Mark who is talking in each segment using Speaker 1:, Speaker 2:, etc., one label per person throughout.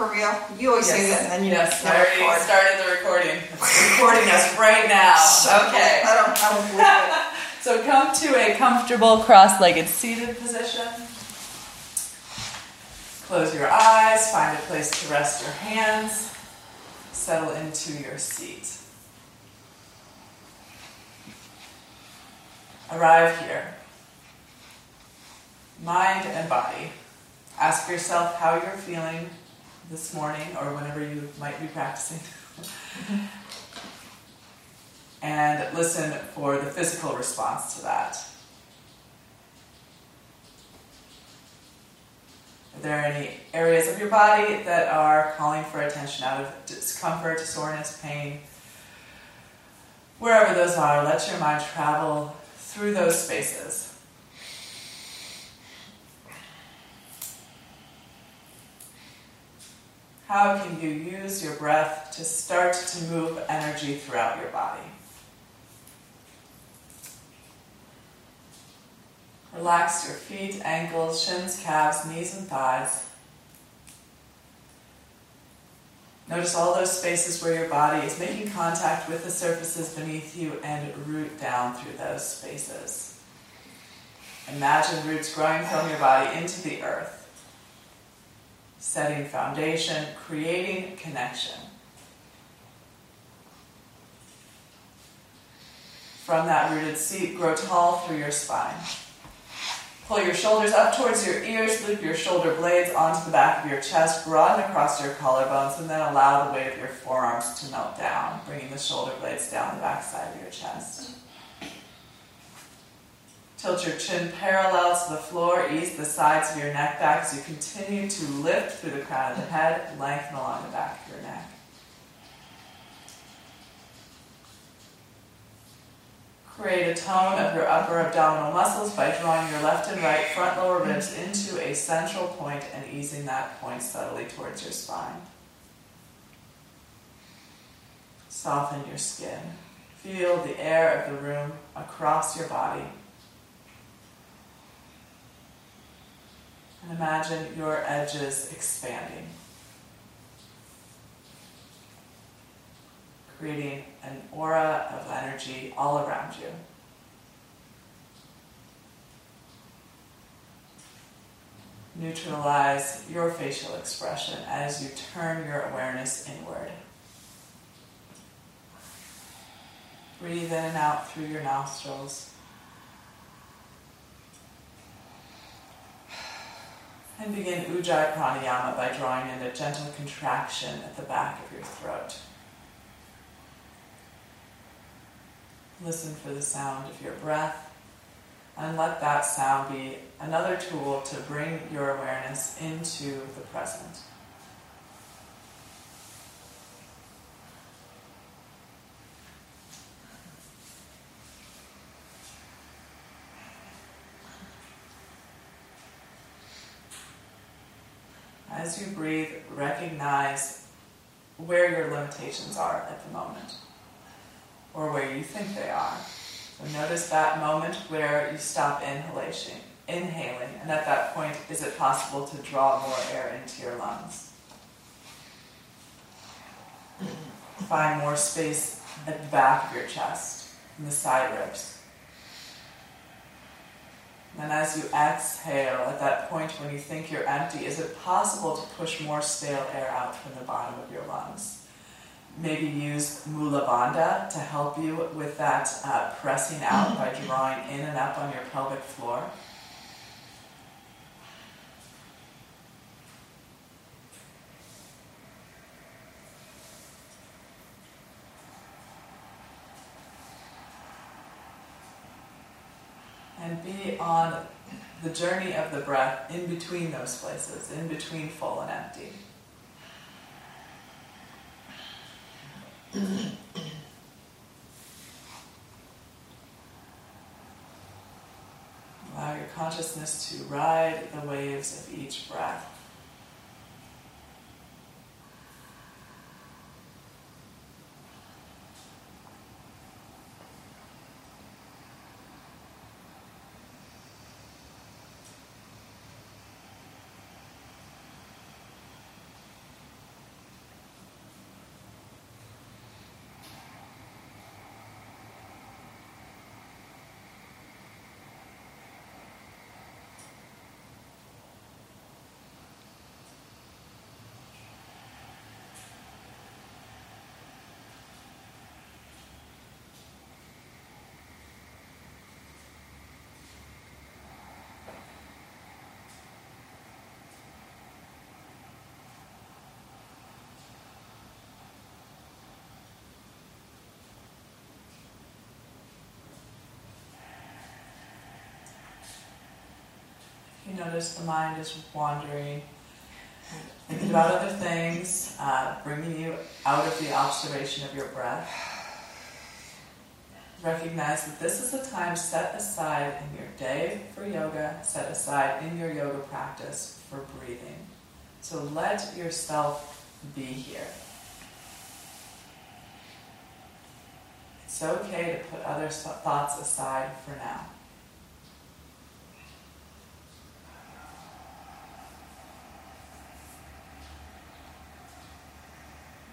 Speaker 1: For real? You always say that and then you
Speaker 2: yes, I already
Speaker 1: record.
Speaker 2: started the recording. Recording us right now. Okay.
Speaker 1: I don't, I don't.
Speaker 2: So come to a comfortable cross-legged seated position. Close your eyes, find a place to rest your hands. Settle into your seat. Arrive here. Mind and body. Ask yourself how you're feeling this morning or whenever you might be practicing. and listen for the physical response to that. Are there any areas of your body that are calling for attention out of discomfort, soreness, pain? Wherever those are, let your mind travel through those spaces. How can you use your breath to start to move energy throughout your body? Relax your feet, ankles, shins, calves, knees, and thighs. Notice all those spaces where your body is making contact with the surfaces beneath you and root down through those spaces. Imagine roots growing from your body into the earth setting foundation, creating connection. From that rooted seat, grow tall through your spine. Pull your shoulders up towards your ears, loop your shoulder blades onto the back of your chest, broaden across your collarbones, and then allow the weight of your forearms to melt down, bringing the shoulder blades down the back side of your chest. Tilt your chin parallel to the floor, ease the sides of your neck back as you continue to lift through the crown of the head, lengthen along the back of your neck. Create a tone of your upper abdominal muscles by drawing your left and right front lower ribs into a central point and easing that point subtly towards your spine. Soften your skin. Feel the air of the room across your body. And imagine your edges expanding, creating an aura of energy all around you. Neutralize your facial expression as you turn your awareness inward. Breathe in and out through your nostrils. And begin Ujjayi Pranayama by drawing in a gentle contraction at the back of your throat. Listen for the sound of your breath and let that sound be another tool to bring your awareness into the present. As you breathe, recognize where your limitations are at the moment, or where you think they are. So notice that moment where you stop inhalation, inhaling, and at that point, is it possible to draw more air into your lungs? Find more space at the back of your chest, in the side ribs. And as you exhale, at that point when you think you're empty, is it possible to push more stale air out from the bottom of your lungs? Maybe use Mula Bandha to help you with that uh, pressing out by drawing in and up on your pelvic floor. and be on the journey of the breath in between those places, in between full and empty. Allow your consciousness to ride the waves of each breath. You notice the mind is wandering, thinking about other things, uh, bringing you out of the observation of your breath. Recognize that this is the time set aside in your day for yoga, set aside in your yoga practice for breathing. So let yourself be here. It's okay to put other thoughts aside for now.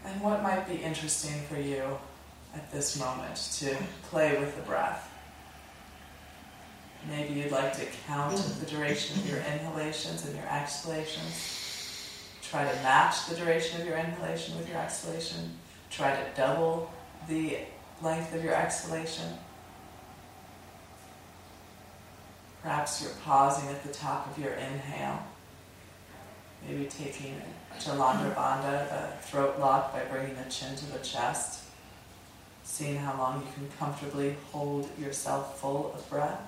Speaker 2: And what might be interesting for you at this moment to play with the breath? Maybe you'd like to count the duration of your inhalations and your exhalations. Try to match the duration of your inhalation with your exhalation. Try to double the length of your exhalation. Perhaps you're pausing at the top of your inhale. Maybe taking Jalandhara Bandha, the throat lock, by bringing the chin to the chest. Seeing how long you can comfortably hold yourself full of breath.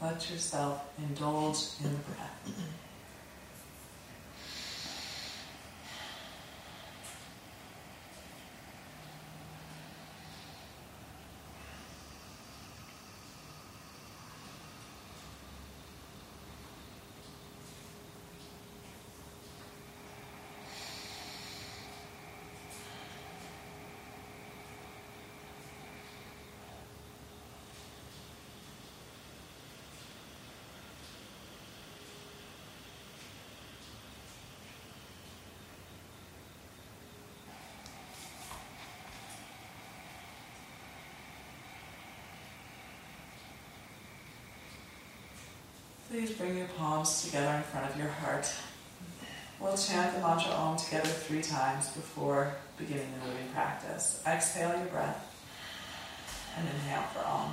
Speaker 2: Let yourself indulge in the breath. Please bring your palms together in front of your heart. We'll chant the mantra Om together three times before beginning the moving practice. Exhale your breath and inhale for Om.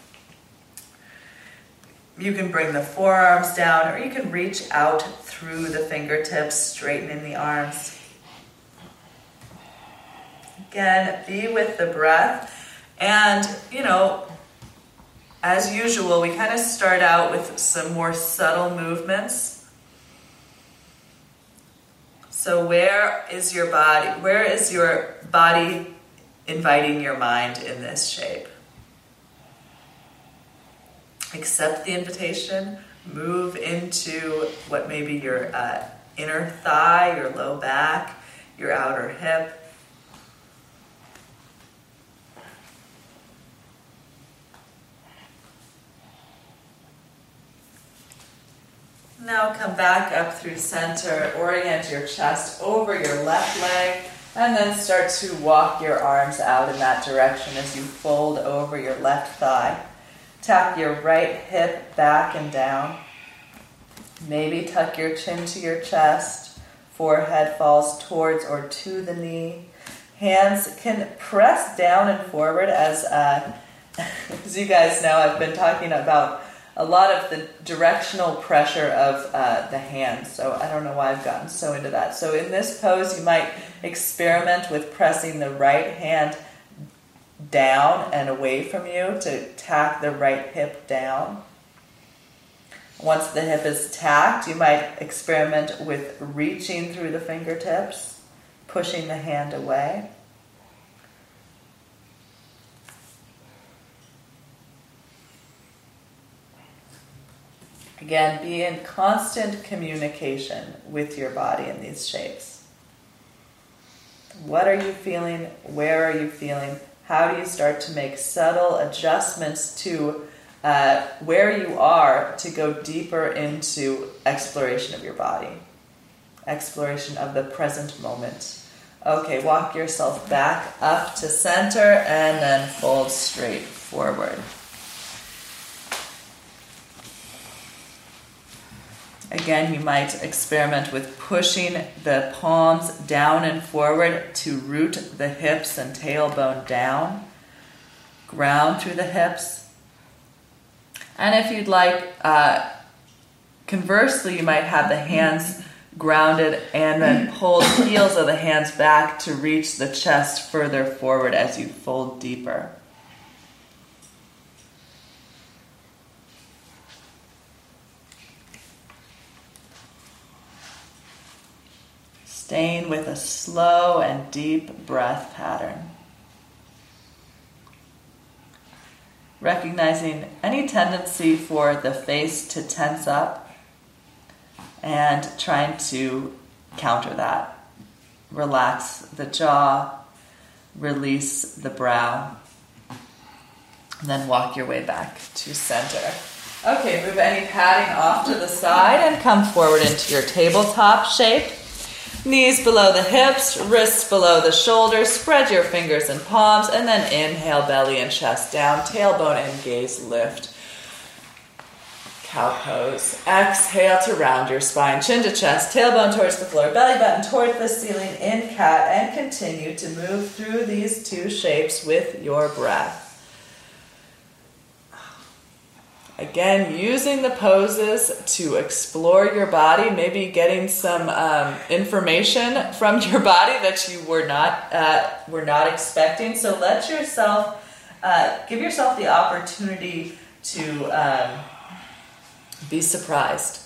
Speaker 2: You can bring the forearms down, or you can reach out through the fingertips, straightening the arms. Again, be with the breath. And, you know, as usual, we kind of start out with some more subtle movements. So, where is your body? Where is your body inviting your mind in this shape? Accept the invitation, move into what may be your uh, inner thigh, your low back, your outer hip. Now come back up through center, orient your chest over your left leg, and then start to walk your arms out in that direction as you fold over your left thigh. Tap your right hip back and down. Maybe tuck your chin to your chest. Forehead falls towards or to the knee. Hands can press down and forward as uh, As you guys know, I've been talking about a lot of the directional pressure of uh, the hands. So I don't know why I've gotten so into that. So in this pose, you might experiment with pressing the right hand down and away from you to tack the right hip down. Once the hip is tacked, you might experiment with reaching through the fingertips, pushing the hand away. Again, be in constant communication with your body in these shapes. What are you feeling? Where are you feeling? How do you start to make subtle adjustments to uh, where you are to go deeper into exploration of your body, exploration of the present moment? Okay, walk yourself back up to center and then fold straight forward. Again, you might experiment with pushing the palms down and forward to root the hips and tailbone down, ground through the hips. And if you'd like, uh, conversely, you might have the hands grounded and then pull the heels of the hands back to reach the chest further forward as you fold deeper. Staying with a slow and deep breath pattern. Recognizing any tendency for the face to tense up and trying to counter that. Relax the jaw, release the brow, and then walk your way back to center. Okay, move any padding off to the side and come forward into your tabletop shape. Knees below the hips, wrists below the shoulders. Spread your fingers and palms, and then inhale, belly and chest down, tailbone and gaze lift. Cow pose. Exhale to round your spine, chin to chest, tailbone towards the floor, belly button towards the ceiling in cat, and continue to move through these two shapes with your breath. Again, using the poses to explore your body, maybe getting some um, information from your body that you were not uh, were not expecting. So let yourself uh, give yourself the opportunity to um, be surprised.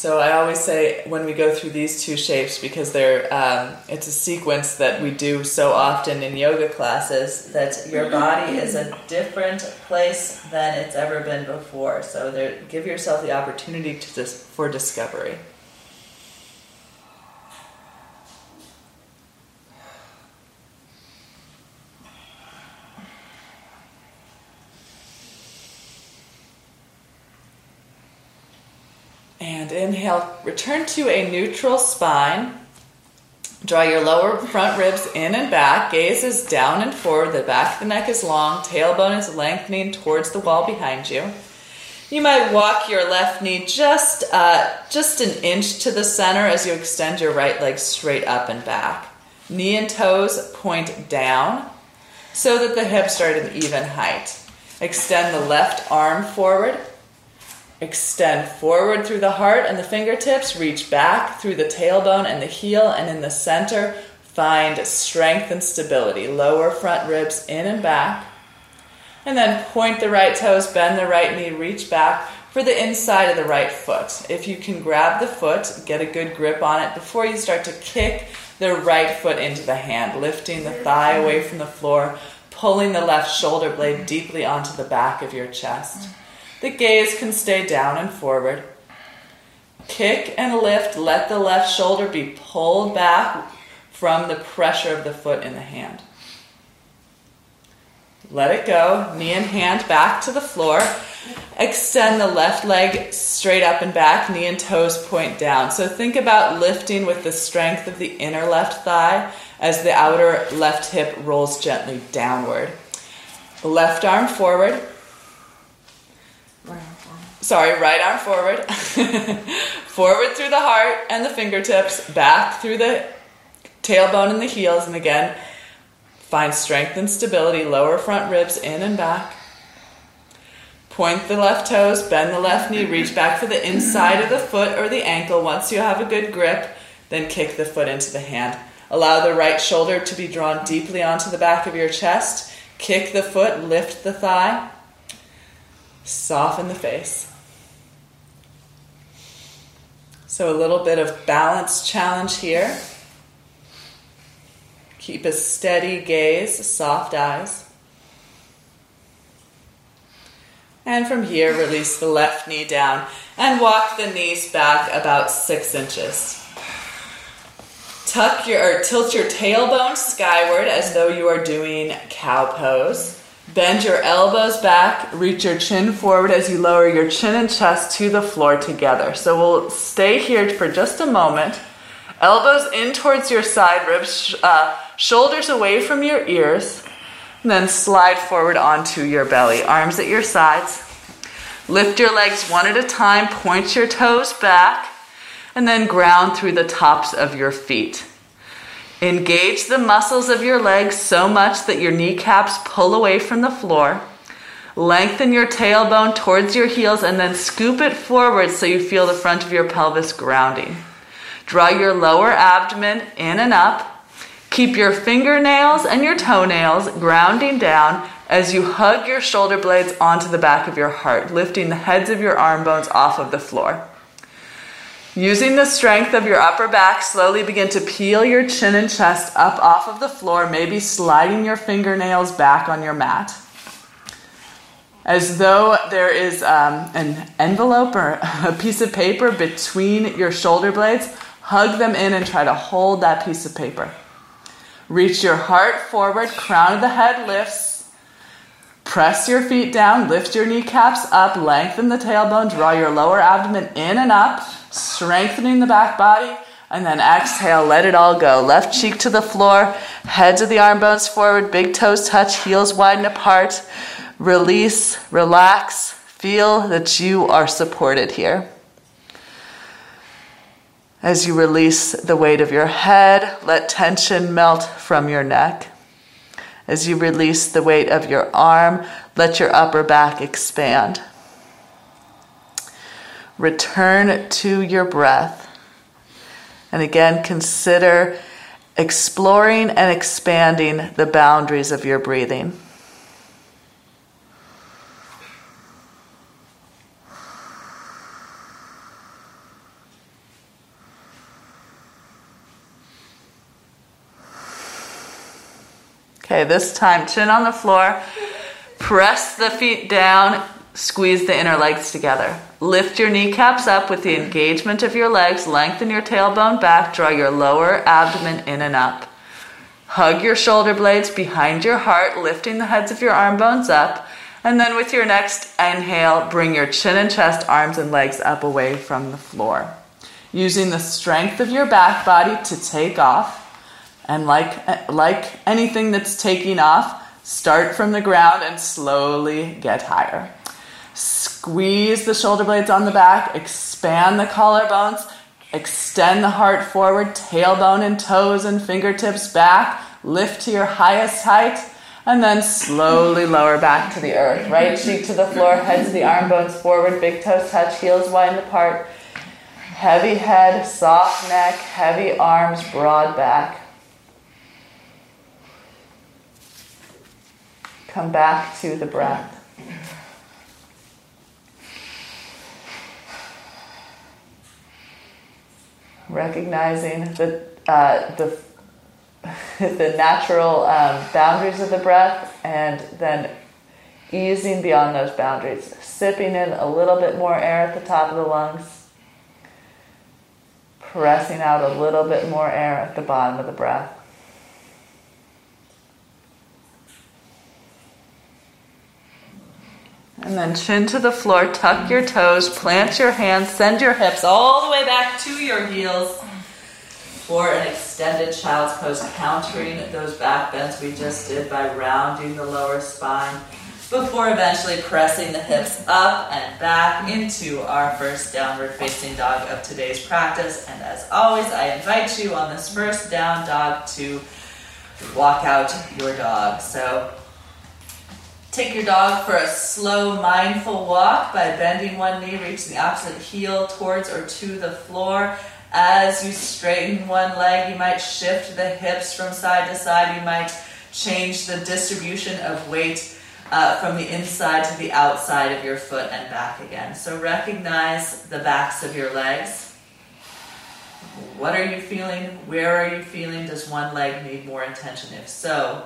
Speaker 2: So I always say when we go through these two shapes because they're um, it's a sequence that we do so often in yoga classes that your body is a different place than it's ever been before. So there, give yourself the opportunity to this, for discovery. And inhale, return to a neutral spine. Draw your lower front ribs in and back, gaze is down and forward, the back of the neck is long, tailbone is lengthening towards the wall behind you. You might walk your left knee just uh, just an inch to the center as you extend your right leg straight up and back. Knee and toes point down so that the hips are at an even height. Extend the left arm forward, Extend forward through the heart and the fingertips, reach back through the tailbone and the heel, and in the center, find strength and stability. Lower front ribs in and back. And then point the right toes, bend the right knee, reach back for the inside of the right foot. If you can grab the foot, get a good grip on it before you start to kick the right foot into the hand, lifting the thigh away from the floor, pulling the left shoulder blade deeply onto the back of your chest. The gaze can stay down and forward. Kick and lift, let the left shoulder be pulled back from the pressure of the foot in the hand. Let it go, knee and hand back to the floor. Extend the left leg straight up and back, knee and toes point down. So think about lifting with the strength of the inner left thigh as the outer left hip rolls gently downward. Left arm forward, sorry, right arm forward, forward through the heart and the fingertips, back through the tailbone and the heels, and again, Find strength and stability, lower front ribs in and back. Point the left toes, bend the left knee, reach back for the inside of the foot or the ankle. Once you have a good grip, then kick the foot into the hand. Allow the right shoulder to be drawn deeply onto the back of your chest. Kick the foot, lift the thigh, soften the face. So, a little bit of balance challenge here. Keep a steady gaze, soft eyes. And from here, release the left knee down and walk the knees back about six inches. Tuck your or tilt your tailbone skyward as though you are doing cow pose. Bend your elbows back, reach your chin forward as you lower your chin and chest to the floor together. So we'll stay here for just a moment. Elbows in towards your side ribs, uh, shoulders away from your ears, and then slide forward onto your belly. Arms at your sides. Lift your legs one at a time, point your toes back, and then ground through the tops of your feet. Engage the muscles of your legs so much that your kneecaps pull away from the floor. Lengthen your tailbone towards your heels and then scoop it forward so you feel the front of your pelvis grounding. Draw your lower abdomen in and up. Keep your fingernails and your toenails grounding down as you hug your shoulder blades onto the back of your heart, lifting the heads of your arm bones off of the floor. Using the strength of your upper back, slowly begin to peel your chin and chest up off of the floor, maybe sliding your fingernails back on your mat. As though there is um, an envelope or a piece of paper between your shoulder blades, hug them in and try to hold that piece of paper. Reach your heart forward, crown of the head lifts. Press your feet down, lift your kneecaps up, lengthen the tailbone, draw your lower abdomen in and up strengthening the back body, and then exhale, let it all go. Left cheek to the floor, heads of the arm bones forward, big toes touch, heels widen apart. Release, relax, feel that you are supported here. As you release the weight of your head, let tension melt from your neck. As you release the weight of your arm, let your upper back expand. Return to your breath. And again, consider exploring and expanding the boundaries of your breathing. Okay, this time, chin on the floor. Press the feet down Squeeze the inner legs together. Lift your kneecaps up with the engagement of your legs. Lengthen your tailbone back. Draw your lower abdomen in and up. Hug your shoulder blades behind your heart, lifting the heads of your arm bones up. And then with your next inhale, bring your chin and chest, arms and legs up away from the floor. Using the strength of your back body to take off. And like, like anything that's taking off, start from the ground and slowly get higher. Squeeze the shoulder blades on the back, expand the collarbones, extend the heart forward, tailbone and toes and fingertips back, lift to your highest height, and then slowly lower back to the earth. Right cheek to the floor, head to the arm bones forward, big toes touch, heels wide apart. Heavy head, soft neck, heavy arms, broad back. Come back to the breath. Recognizing the, uh, the, the natural um, boundaries of the breath and then easing beyond those boundaries, sipping in a little bit more air at the top of the lungs, pressing out a little bit more air at the bottom of the breath. And then chin to the floor, tuck your toes, plant your hands, send your hips all the way back to your heels for an extended child's pose, countering those back bends we just did by rounding the lower spine before eventually pressing the hips up and back into our first downward facing dog of today's practice. And as always, I invite you on this first down dog to walk out your dog. So take your dog for a slow, mindful walk by bending one knee, reaching the opposite heel towards or to the floor. As you straighten one leg, you might shift the hips from side to side. You might change the distribution of weight uh, from the inside to the outside of your foot and back again. So recognize the backs of your legs. What are you feeling? Where are you feeling? Does one leg need more attention? If so,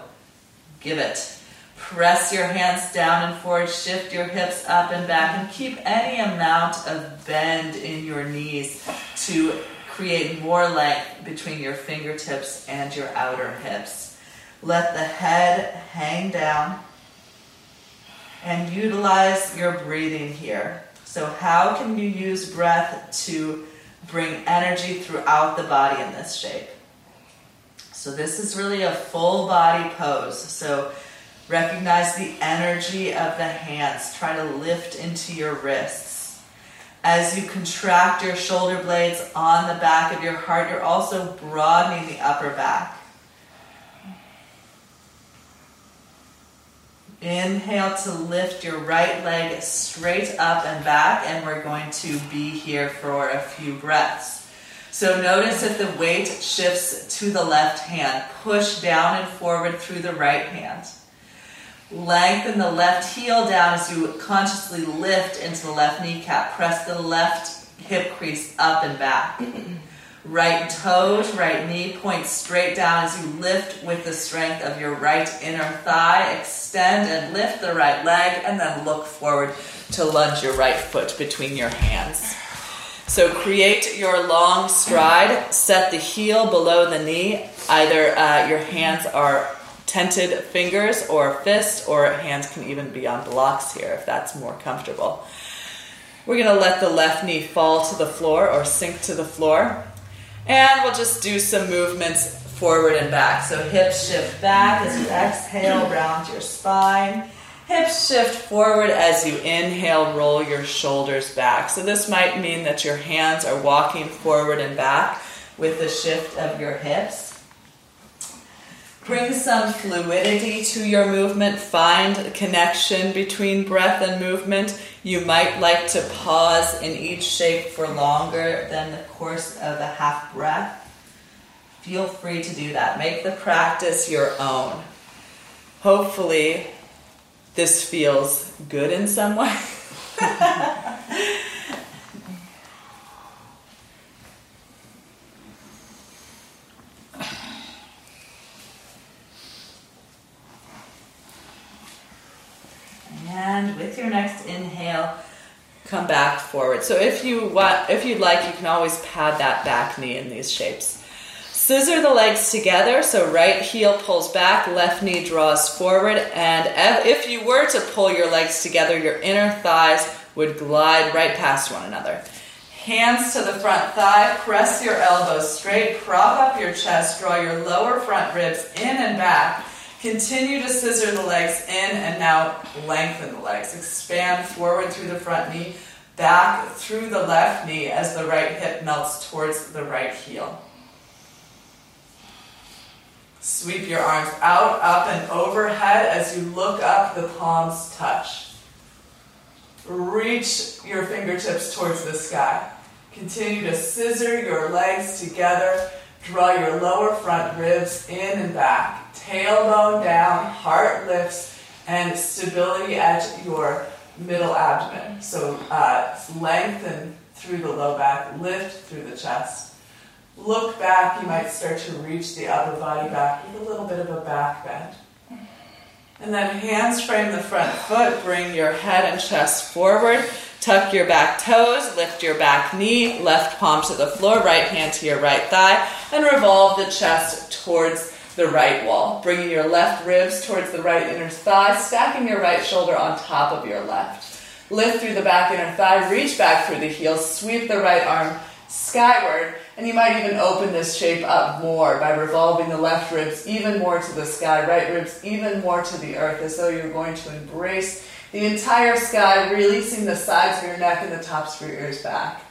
Speaker 2: give it. Press your hands down and forward, shift your hips up and back, and keep any amount of bend in your knees to create more length between your fingertips and your outer hips. Let the head hang down and utilize your breathing here. So, how can you use breath to bring energy throughout the body in this shape? So, this is really a full body pose. So, recognize the energy of the hands. Try to lift into your wrists. As you contract your shoulder blades on the back of your heart, you're also broadening the upper back. Inhale to lift your right leg straight up and back, and we're going to be here for a few breaths. So notice if the weight shifts to the left hand, push down and forward through the right hand. Lengthen the left heel down as you consciously lift into the left kneecap. Press the left hip crease up and back. Right toes, right knee points straight down as you lift with the strength of your right inner thigh. Extend and lift the right leg, and then look forward to lunge your right foot between your hands. So create your long stride. Set the heel below the knee. Either uh, your hands are tented fingers or fist, or hands can even be on blocks here if that's more comfortable. We're going to let the left knee fall to the floor or sink to the floor. And we'll just do some movements forward and back. So hips shift back as you exhale, round your spine. Hips shift forward as you inhale, roll your shoulders back. So this might mean that your hands are walking forward and back with the shift of your hips. Bring some fluidity to your movement. Find a connection between breath and movement. You might like to pause in each shape for longer than the course of a half breath. Feel free to do that. Make the practice your own. Hopefully, this feels good in some way. And with your next inhale, come back forward. So if you want, if you'd like, you can always pad that back knee in these shapes. Scissor the legs together, so right heel pulls back, left knee draws forward, and if you were to pull your legs together, your inner thighs would glide right past one another. Hands to the front thigh, press your elbows straight, prop up your chest, draw your lower front ribs in and back Continue to scissor the legs in and now lengthen the legs. Expand forward through the front knee, back through the left knee as the right hip melts towards the right heel. Sweep your arms out, up, and overhead as you look up, the palms touch. Reach your fingertips towards the sky. Continue to scissor your legs together. Draw your lower front ribs in and back tailbone down, heart lifts, and stability at your middle abdomen. So uh, lengthen through the low back, lift through the chest. Look back, you might start to reach the upper body back with a little bit of a back bend. And then hands frame the front foot, bring your head and chest forward. Tuck your back toes, lift your back knee, left palm to the floor, right hand to your right thigh, and revolve the chest towards the right wall, bringing your left ribs towards the right inner thigh, stacking your right shoulder on top of your left. Lift through the back inner thigh, reach back through the heels, sweep the right arm skyward, and you might even open this shape up more by revolving the left ribs even more to the sky, right ribs even more to the earth, as though you're going to embrace the entire sky, releasing the sides of your neck and the tops of your ears back.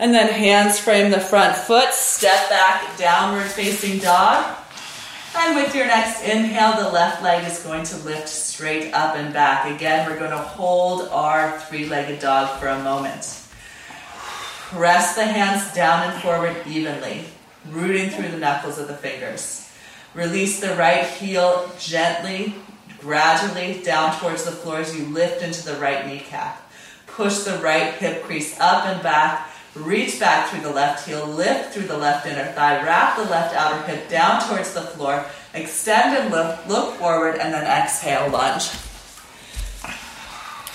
Speaker 2: And then hands frame the front foot, step back, downward facing dog. And with your next inhale, the left leg is going to lift straight up and back. Again, we're going to hold our three legged dog for a moment. Press the hands down and forward evenly, rooting through the knuckles of the fingers. Release the right heel gently, gradually down towards the floor as you lift into the right kneecap. Push the right hip crease up and back. Reach back through the left heel, lift through the left inner thigh, wrap the left outer hip down towards the floor, extend and lift, look forward, and then exhale, lunge.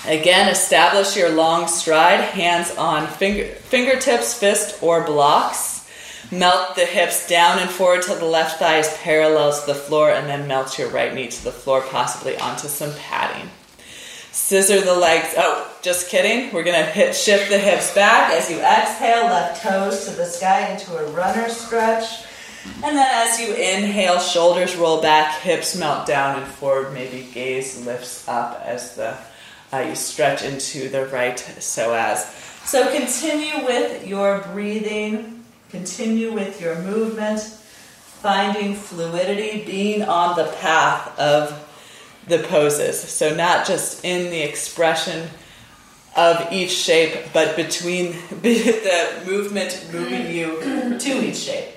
Speaker 2: Again, establish your long stride, hands on finger, fingertips, fist, or blocks. Melt the hips down and forward till the left thigh is parallel to the floor, and then melt your right knee to the floor, possibly onto some padding. Scissor the legs. Oh, just kidding. We're going to hit, shift the hips back as you exhale, left toes to the sky into a runner stretch. And then as you inhale, shoulders roll back, hips melt down and forward, maybe gaze lifts up as the uh, you stretch into the right psoas. So continue with your breathing, continue with your movement, finding fluidity, being on the path of the poses. So not just in the expression of each shape, but between the movement moving you to each shape.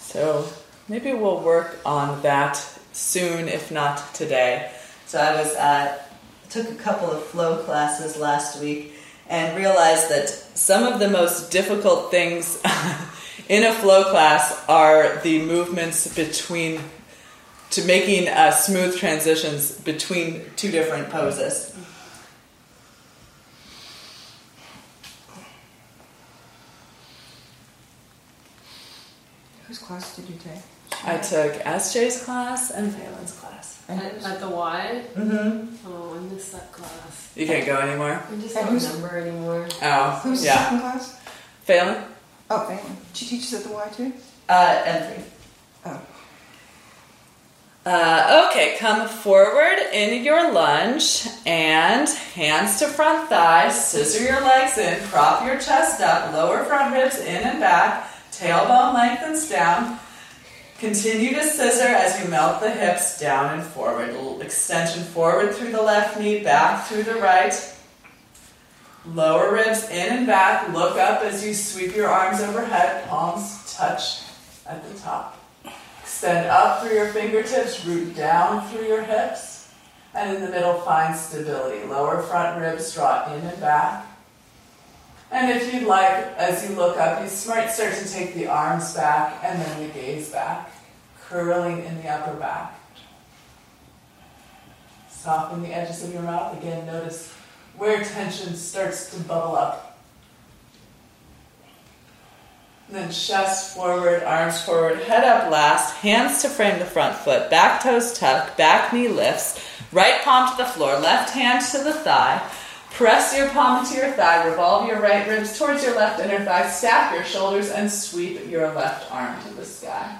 Speaker 2: So maybe we'll work on that soon, if not today. So I was at took a couple of flow classes last week and realized that some of the most difficult things in a flow class are the movements between to making uh, smooth transitions between two different poses.
Speaker 1: Whose class did you take?
Speaker 2: I took SJ's class and Phelan's class.
Speaker 1: And
Speaker 3: At, at the Y?
Speaker 2: Mm-hmm.
Speaker 3: Oh, I missed that class.
Speaker 2: You can't go anymore.
Speaker 3: I just
Speaker 1: And
Speaker 3: don't remember anymore.
Speaker 2: Oh,
Speaker 1: Who's the
Speaker 2: yeah.
Speaker 1: second class?
Speaker 2: Phelan?
Speaker 1: Oh, Phelan. She teaches at the Y too?
Speaker 2: Uh, and three.
Speaker 1: Oh.
Speaker 2: Uh, okay, come forward in your lunge and hands to front thighs. Scissor your legs in, prop your chest up, lower front ribs in and back, tailbone lengthens down. Continue to scissor as you melt the hips down and forward. Extension forward through the left knee, back through the right. Lower ribs in and back. Look up as you sweep your arms overhead, palms touch at the top. Extend up through your fingertips, root down through your hips, and in the middle find stability. Lower front ribs draw in and back. And if you'd like, as you look up, you might start to take the arms back and then the gaze back, curling in the upper back. Soften the edges of your mouth. Again, notice where tension starts to bubble up. And then chest forward, arms forward, head up last, hands to frame the front foot, back toes tuck, back knee lifts, right palm to the floor, left hand to the thigh. Press your palm to your thigh, revolve your right ribs towards your left inner thigh, stack your shoulders, and sweep your left arm to the sky.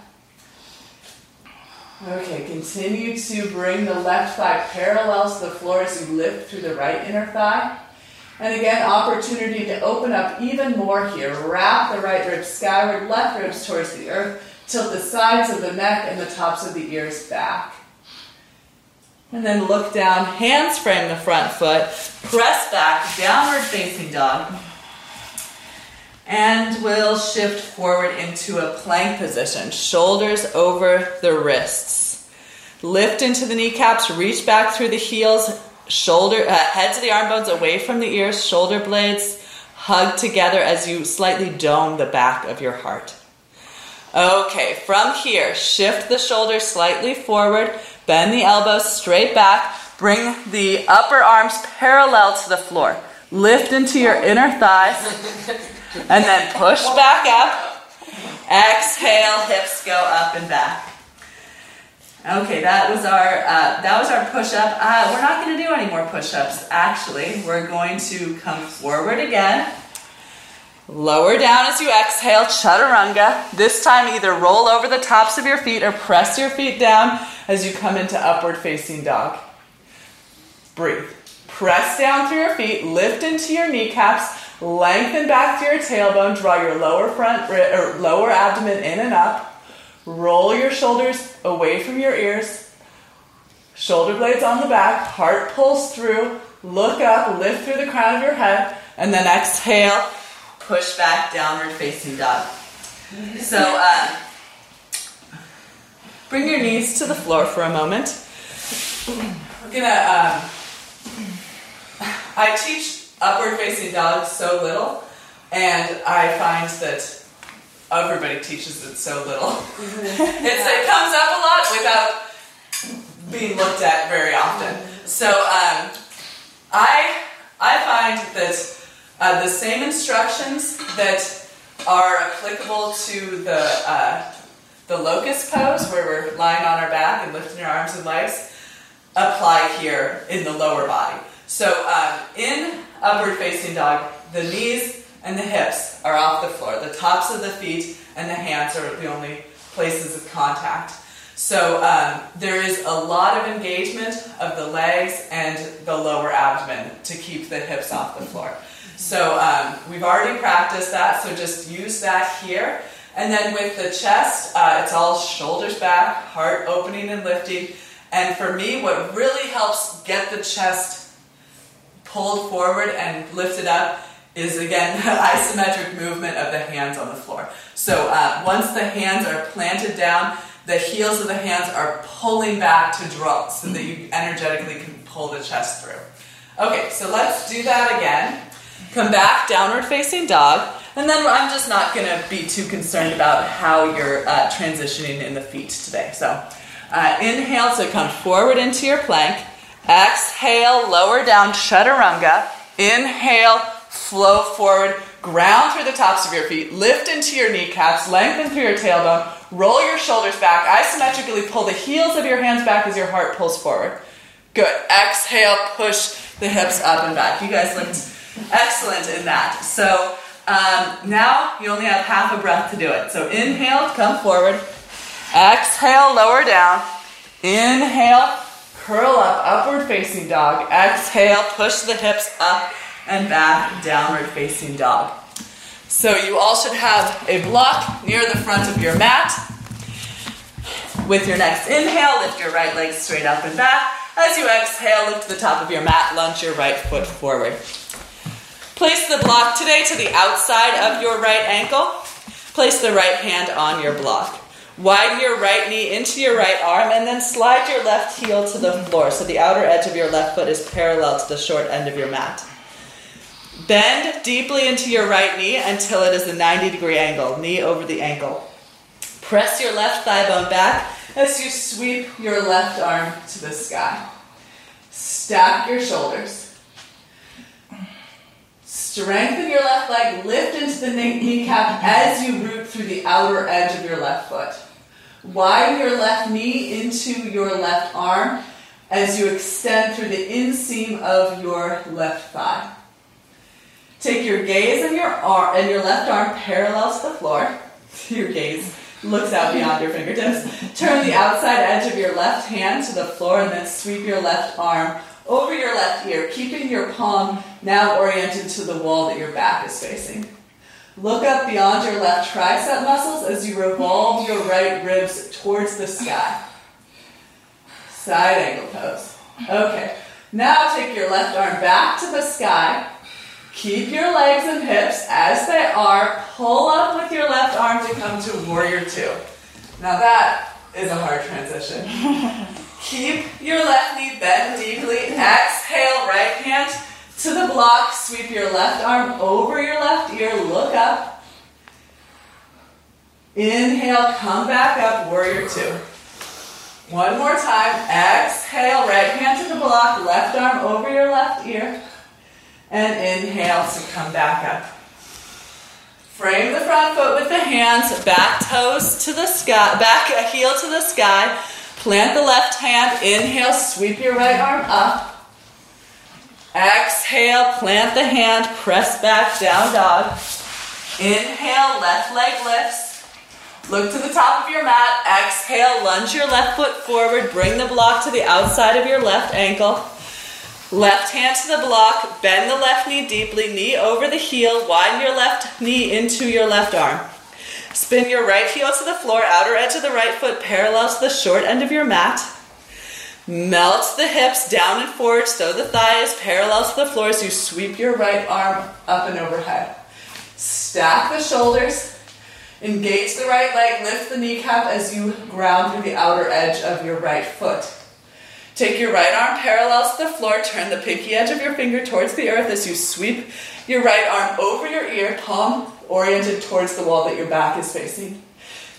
Speaker 2: Okay, continue to bring the left thigh parallel to the floor as you lift through the right inner thigh. And again, opportunity to open up even more here. Wrap the right ribs skyward, left ribs towards the earth. Tilt the sides of the neck and the tops of the ears back. And then look down, hands frame the front foot, press back, downward facing dog. And we'll shift forward into a plank position, shoulders over the wrists. Lift into the kneecaps, reach back through the heels, shoulder uh, heads of the arm bones away from the ears, shoulder blades hug together as you slightly dome the back of your heart. Okay, from here, shift the shoulders slightly forward, bend the elbows straight back, bring the upper arms parallel to the floor. Lift into your inner thighs and then push back up. Exhale, hips go up and back. Okay, that was our uh, that was our push up. Uh, we're not going to do any more push ups. Actually, we're going to come forward again. Lower down as you exhale, chaturanga. This time, either roll over the tops of your feet or press your feet down as you come into upward facing dog. Breathe. Press down through your feet, lift into your kneecaps, Lengthen back to your tailbone. Draw your lower front or lower abdomen in and up. Roll your shoulders away from your ears. Shoulder blades on the back. Heart pulls through. Look up. Lift through the crown of your head, and then exhale. Push back, downward facing dog. So, uh, bring your knees to the floor for a moment. We're gonna. Um, I teach upward facing dog so little, and I find that everybody teaches it so little. it's, it comes up a lot without being looked at very often. So um, I I find that uh, the same instructions that are applicable to the uh, the locust pose, where we're lying on our back and lifting our arms and legs, apply here in the lower body. So um, in upward facing dog, the knees and the hips are off the floor. The tops of the feet and the hands are the only places of contact. So um, there is a lot of engagement of the legs and the lower abdomen to keep the hips off the floor. So um, we've already practiced that, so just use that here. And then with the chest, uh, it's all shoulders back, heart opening and lifting. And for me, what really helps get the chest pulled forward and lifted up is again the isometric movement of the hands on the floor. So uh, once the hands are planted down, the heels of the hands are pulling back to draw so that you energetically can pull the chest through. Okay, so let's do that again. Come back, downward facing dog. And then I'm just not going to be too concerned about how you're uh, transitioning in the feet today. So uh, inhale to come forward into your plank. Exhale, lower down, chaturanga. Inhale, flow forward, ground through the tops of your feet, lift into your kneecaps, lengthen through your tailbone, roll your shoulders back, isometrically pull the heels of your hands back as your heart pulls forward. Good. Exhale, push the hips up and back. You guys looked excellent in that. So um, now you only have half a breath to do it. So inhale, come forward. Exhale, lower down. Inhale, curl up, upward facing dog. Exhale, push the hips up and back, downward facing dog. So you all should have a block near the front of your mat. With your next inhale, lift your right leg straight up and back. As you exhale, lift to the top of your mat, lunge your right foot forward. Place the block today to the outside of your right ankle. Place the right hand on your block. Widen your right knee into your right arm and then slide your left heel to the floor so the outer edge of your left foot is parallel to the short end of your mat. Bend deeply into your right knee until it is a 90 degree angle, knee over the ankle. Press your left thigh bone back as you sweep your left arm to the sky. Stack your shoulders. Strengthen your left leg, lift into the kneecap as you root through the outer edge of your left foot. Widen your left knee into your left arm as you extend through the inseam of your left thigh. Take your gaze and your arm and your left arm parallel to the floor. Your gaze looks out beyond your fingertips. Turn the outside edge of your left hand to the floor and then sweep your left arm over your left ear, keeping your palm now oriented to the wall that your back is facing. Look up beyond your left tricep muscles as you revolve your right ribs towards the sky. Side angle pose. Okay. Now take your left arm back to the sky. Keep your legs and hips as they are. Pull up with your left arm to come to warrior two. Now that is a hard transition. Keep your left knee bent deeply. Exhale, right hand to the block. Sweep your left arm over your left ear. Look up. Inhale, come back up, warrior two. One more time. Exhale, right hand to the block, left arm over your left ear. And inhale to come back up. Frame the front foot with the hands, back toes to the sky, back heel to the sky. Plant the left hand, inhale, sweep your right arm up. Exhale, plant the hand, press back, down dog. Inhale, left leg lifts. Look to the top of your mat. Exhale, lunge your left foot forward. Bring the block to the outside of your left ankle. Left hand to the block, bend the left knee deeply, knee over the heel, widen your left knee into your left arm. Spin your right heel to the floor, outer edge of the right foot parallel to the short end of your mat. Melt the hips down and forward so the thigh is parallel to the floor as you sweep your right arm up and overhead. Stack the shoulders, engage the right leg, lift the kneecap as you ground through the outer edge of your right foot. Take your right arm parallel to the floor, turn the pinky edge of your finger towards the earth as you sweep your right arm over your ear, palm oriented towards the wall that your back is facing.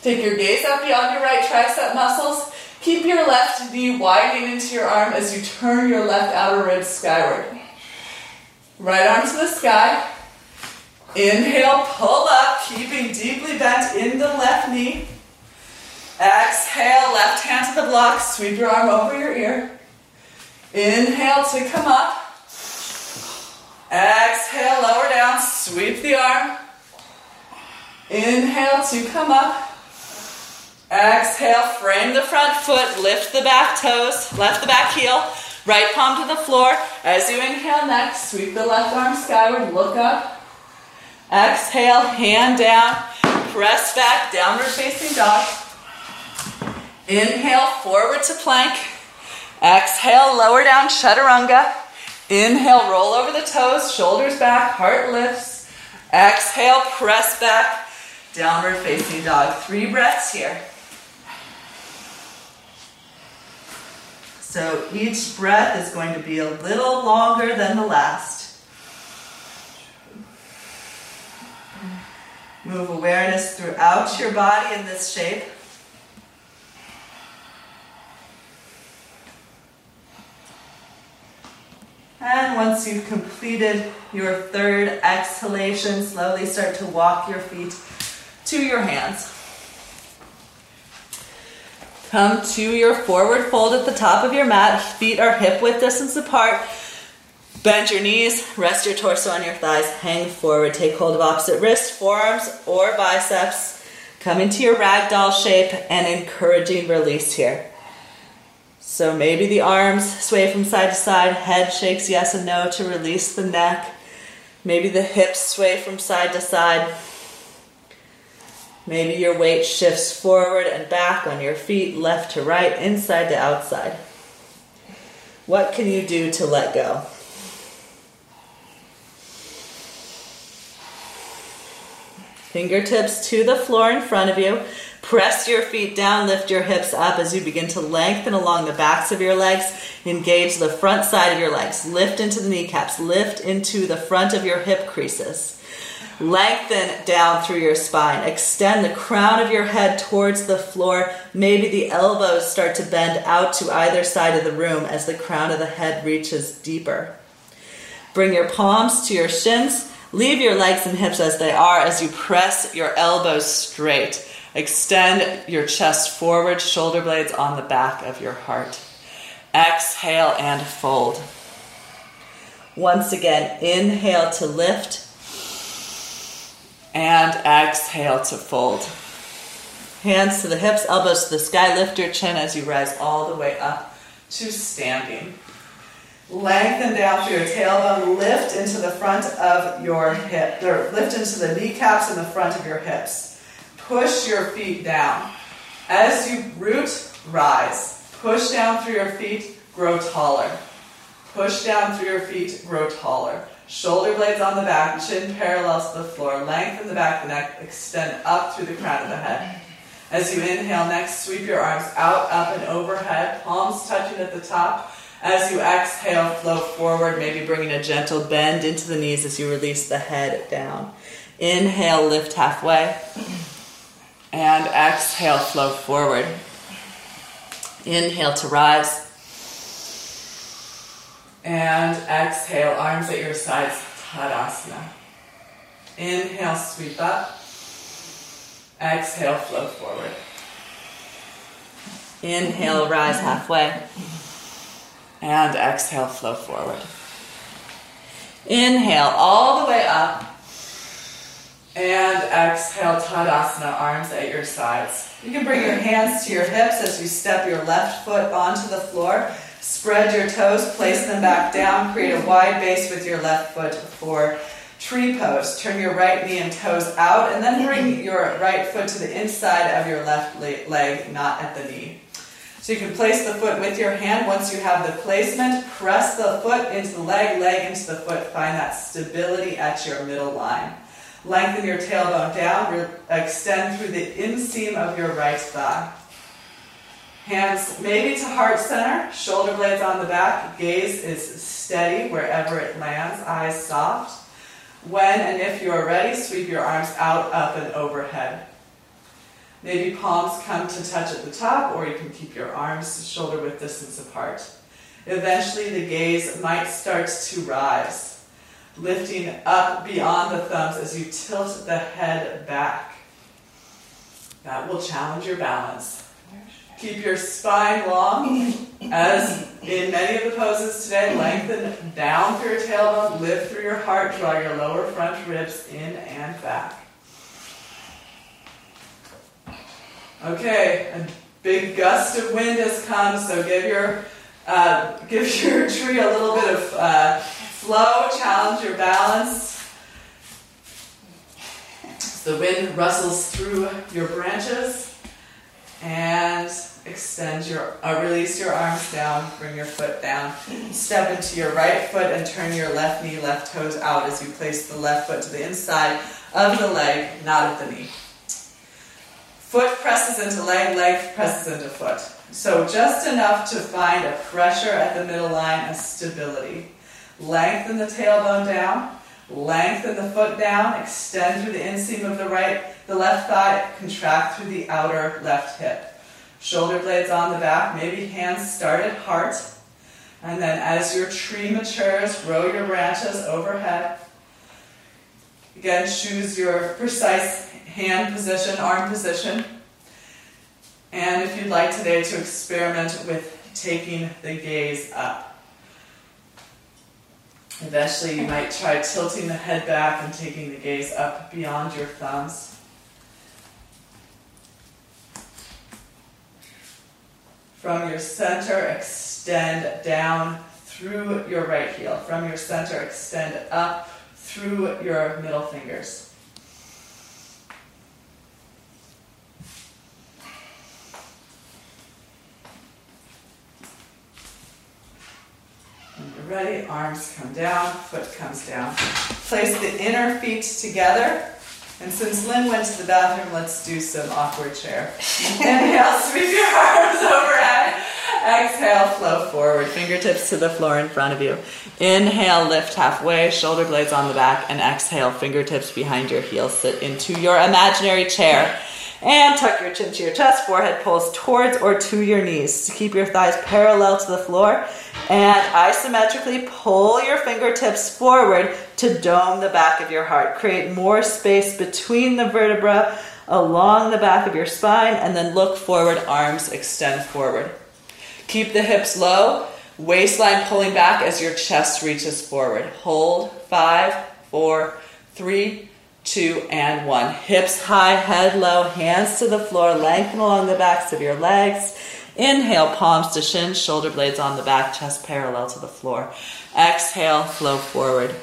Speaker 2: Take your gaze up beyond your right tricep muscles. Keep your left knee widening into your arm as you turn your left outer ribs skyward. Right arm to the sky. Inhale, pull up, keeping deeply bent in the left knee. Exhale, left hand to the block, sweep your arm over your ear. Inhale to come up. Exhale, lower down, sweep the arm. Inhale to come up. Exhale, frame the front foot, lift the back toes, left the back heel, right palm to the floor. As you inhale next, sweep the left arm skyward, look up. Exhale, hand down, press back, downward facing dog. Inhale, forward to plank. Exhale, lower down, chaturanga. Inhale, roll over the toes, shoulders back, heart lifts. Exhale, press back, downward facing dog. Three breaths here. So each breath is going to be a little longer than the last. Move awareness throughout your body in this shape. And once you've completed your third exhalation, slowly start to walk your feet to your hands. Come to your forward fold at the top of your mat. Feet are hip width distance apart. Bend your knees, rest your torso on your thighs, hang forward. Take hold of opposite wrist, forearms, or biceps. Come into your ragdoll shape and encouraging release here. So maybe the arms sway from side to side, head shakes yes and no to release the neck. Maybe the hips sway from side to side. Maybe your weight shifts forward and back on your feet, left to right, inside to outside. What can you do to let go? Fingertips to the floor in front of you. Press your feet down, lift your hips up as you begin to lengthen along the backs of your legs. Engage the front side of your legs. Lift into the kneecaps. Lift into the front of your hip creases. Lengthen down through your spine. Extend the crown of your head towards the floor. Maybe the elbows start to bend out to either side of the room as the crown of the head reaches deeper. Bring your palms to your shins. Leave your legs and hips as they are as you press your elbows straight. Extend your chest forward, shoulder blades on the back of your heart. Exhale and fold. Once again, inhale to lift and exhale to fold. Hands to the hips, elbows to the sky. Lift your chin as you rise all the way up to standing. Lengthen down through your tailbone. Lift into the front of your hip, or lift into the kneecaps and the front of your hips. Push your feet down. As you root, rise. Push down through your feet, grow taller. Push down through your feet, grow taller. Shoulder blades on the back, chin parallel to the floor. Lengthen the back of the neck, extend up through the crown of the head. As you inhale, next sweep your arms out, up, and overhead, palms touching at the top. As you exhale, flow forward, maybe bringing a gentle bend into the knees as you release the head down. Inhale, lift halfway. And exhale, flow forward. Inhale to rise. And exhale, arms at your sides, Tadasana. Inhale, sweep up. Exhale, flow forward. Inhale, rise halfway. And exhale, flow forward. Inhale all the way up. And exhale, Tadasana, arms at your sides. You can bring your hands to your hips as you step your left foot onto the floor. Spread your toes, place them back down, create a wide base with your left foot for tree pose. Turn your right knee and toes out, and then bring mm-hmm. your right foot to the inside of your left leg, not at the knee. So you can place the foot with your hand. Once you have the placement, press the foot into the leg, leg into the foot. Find that stability at your middle line. Lengthen your tailbone down, extend through the inseam of your right thigh. Hands maybe to heart center, shoulder blades on the back, gaze is steady wherever it lands, eyes soft. When and if you are ready, sweep your arms out, up, and overhead. Maybe palms come to touch at the top, or you can keep your arms shoulder width distance apart. Eventually, the gaze might start to rise, lifting up beyond the thumbs as you tilt the head back. That will challenge your balance. Keep your spine long, as in many of the poses today. Lengthen down through your tailbone, lift through your heart, draw your lower front ribs in and back. Okay, a big gust of wind has come, so give your uh, give your tree a little bit of uh, flow, challenge your balance. The wind rustles through your branches, and extend your, uh, release your arms down, bring your foot down, step into your right foot, and turn your left knee, left toes out as you place the left foot to the inside of the leg, not at the knee. Foot presses into leg, leg presses into foot. So just enough to find a pressure at the middle line, a stability. Lengthen the tailbone down, lengthen the foot down, extend through the inseam of the right, the left thigh, contract through the outer left hip. Shoulder blades on the back, maybe hands start at heart. And then as your tree matures, grow your branches overhead. Again, choose your precise hand position, arm position. And if you'd like today to experiment with taking the gaze up. Eventually, you might try tilting the head back and taking the gaze up beyond your thumbs. From your center, extend down through your right heel. From your center, extend up through your middle fingers. Ready, arms come down, foot comes down. Place the inner feet together. And since Lynn went to the bathroom, let's do some awkward chair. Inhale, sweep your arms overhead. Exhale, flow forward. Fingertips to the floor in front of you. Inhale, lift halfway, shoulder blades on the back. And exhale, fingertips behind your heels. Sit into your imaginary chair. And tuck your chin to your chest, forehead pulls towards or to your knees keep your thighs parallel to the floor. And isometrically pull your fingertips forward to dome the back of your heart. Create more space between the vertebra along the back of your spine, and then look forward, arms extend forward. Keep the hips low, waistline pulling back as your chest reaches forward. Hold five, four, three, two, and one. Hips high, head low, hands to the floor, lengthen along the backs of your legs. Inhale, palms to shins, shoulder blades on the back, chest parallel to the floor. Exhale, flow forward.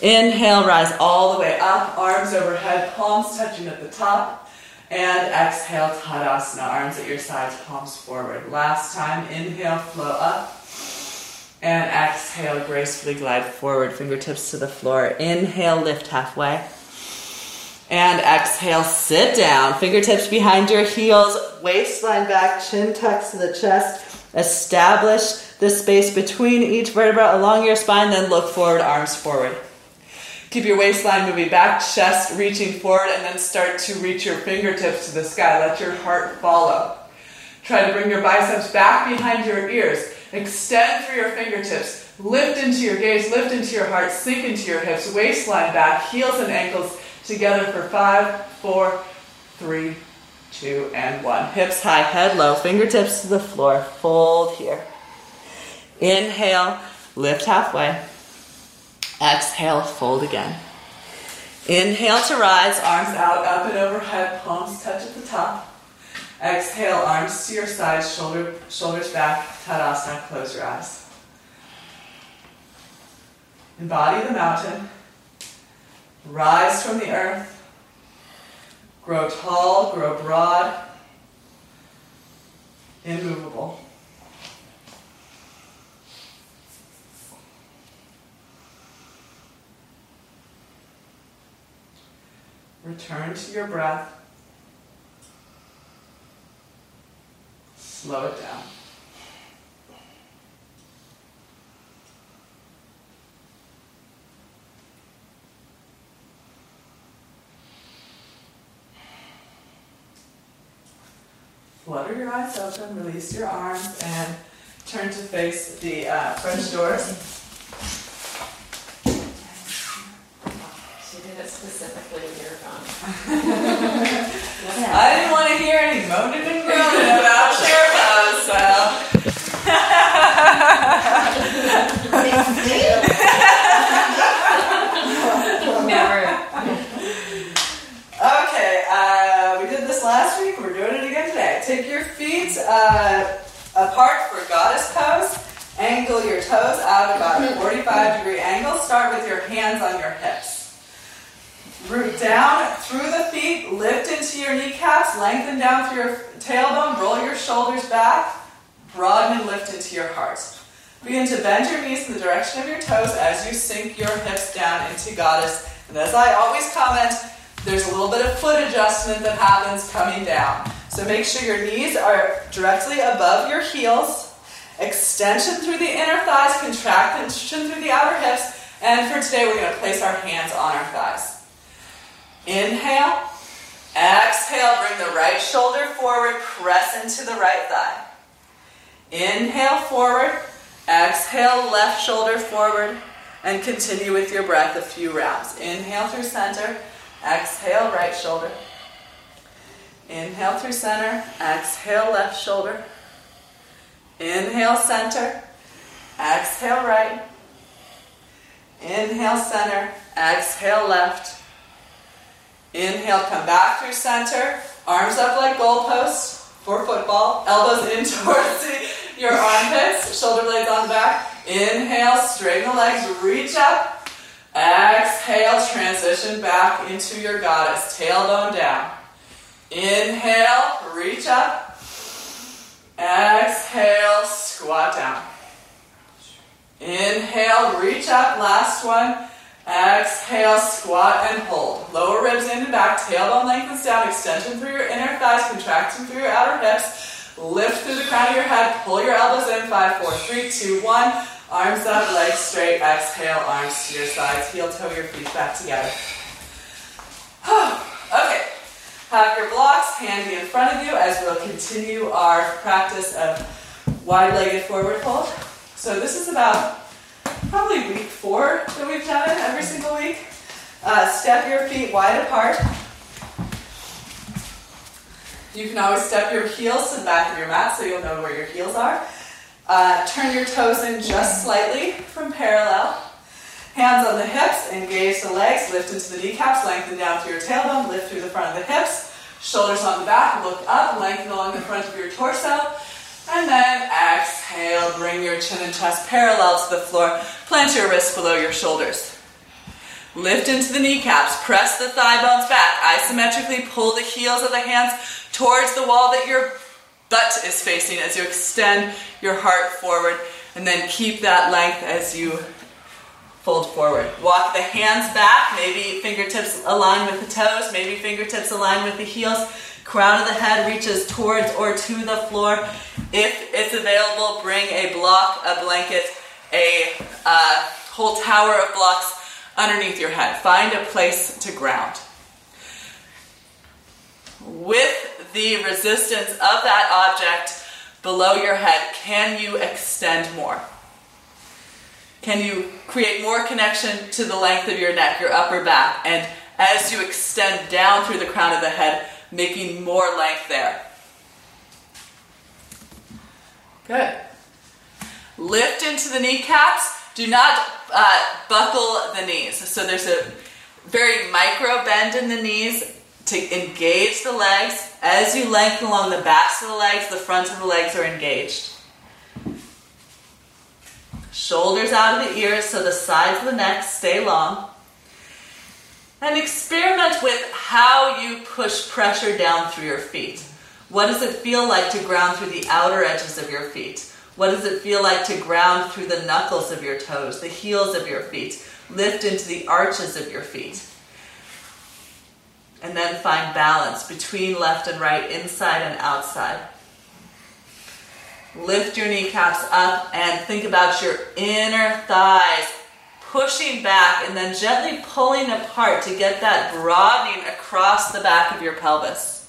Speaker 2: Inhale, rise all the way up, arms overhead, palms touching at the top. And exhale, Tadasana, arms at your sides, palms forward. Last time, inhale, flow up. And exhale, gracefully glide forward, fingertips to the floor. Inhale, lift halfway. And exhale, sit down. Fingertips behind your heels, waistline back, chin tucks to the chest. Establish the space between each vertebra along your spine, then look forward, arms forward. Keep your waistline moving back, chest reaching forward, and then start to reach your fingertips to the sky. Let your heart follow. Try to bring your biceps back behind your ears. Extend through your fingertips. Lift into your gaze, lift into your heart, sink into your hips, waistline back, heels and ankles together for five, four, three, two, and one. Hips high, head low, fingertips to the floor. Fold here. Inhale, lift halfway. Exhale, fold again. Inhale to rise, arms out, up and overhead, palms touch at the top. Exhale, arms to your sides, shoulder, shoulders back, Tadasana, close your eyes. Embody the mountain. Rise from the earth. Grow tall, grow broad, immovable. Return to your breath. Slow it down. Flutter your eyes open, release your arms, and turn to face the uh, French doors.
Speaker 3: She did it specifically when you were.
Speaker 2: I didn't want to hear any moaning and groaning about pose, so.
Speaker 3: Never.
Speaker 2: Okay, uh, we did this last week. We're doing it again today. Take your feet uh, apart for goddess pose. Angle your toes out about a 45 degree angle. Start with your hands on your hips. Root down through the feet, lift into your kneecaps, lengthen down through your tailbone, roll your shoulders back, broaden and lift into your heart. Begin to bend your knees in the direction of your toes as you sink your hips down into goddess. And as I always comment, there's a little bit of foot adjustment that happens coming down. So make sure your knees are directly above your heels. Extension through the inner thighs, contraction through the outer hips. And for today, we're going to place our hands on our thighs. Inhale. Exhale, bring the right shoulder forward, press into the right thigh. Inhale forward. Exhale, left shoulder forward. And continue with your breath a few rounds. Inhale through center. Exhale, right shoulder. Inhale through center. Exhale, left shoulder. Inhale, center. Exhale, right. Inhale, center. Exhale, left. Inhale, come back through center. Arms up like goalposts for football. Elbows in towards your armpits. Shoulder blades on the back. Inhale, straighten the legs, reach up. Exhale, transition back into your goddess. Tailbone down. Inhale, reach up. Exhale, squat down. Inhale, reach up. Last one. Exhale, squat and hold. Lower ribs in and back, tailbone lengthens down, extension through your inner thighs, contraction through your outer hips. Lift through the crown of your head, pull your elbows in. Five, four, three, two, one. Arms up, legs straight. Exhale, arms to your sides. Heel toe your feet back together. okay. Have your blocks handy in front of you as we'll continue our practice of wide-legged forward fold. So this is about probably week four that we've done it every single week. Uh, step your feet wide apart. You can always step your heels to the back of your mat so you'll know where your heels are. Uh, turn your toes in just slightly from parallel. Hands on the hips, engage the legs, lift into the kneecaps, lengthen down through your tailbone, lift through the front of the hips. Shoulders on the back, look up, lengthen along the front of your torso. And then exhale, bring your chin and chest parallel to the floor. Plant your wrists below your shoulders. Lift into the kneecaps, press the thigh bones back. Isometrically pull the heels of the hands towards the wall that your butt is facing as you extend your heart forward. And then keep that length as you fold forward. Walk the hands back, maybe fingertips align with the toes, maybe fingertips align with the heels. Crown of the head reaches towards or to the floor. If it's available, bring a block, a blanket, a uh, whole tower of blocks underneath your head. Find a place to ground. With the resistance of that object below your head, can you extend more? Can you create more connection to the length of your neck, your upper back, and as you extend down through the crown of the head, making more length there? Good. Lift into the kneecaps. Do not uh, buckle the knees. So there's a very micro bend in the knees. to engage the legs. As you lengthen along the backs of the legs, the fronts of the legs are engaged. Shoulders out of the ears so the sides of the neck stay long. And experiment with how you push pressure down through your feet. What does it feel like to ground through the outer edges of your feet? What does it feel like to ground through the knuckles of your toes, the heels of your feet? Lift into the arches of your feet. And then find balance between left and right, inside and outside. Lift your kneecaps up and think about your inner thighs pushing back and then gently pulling apart to get that broadening across the back of your pelvis.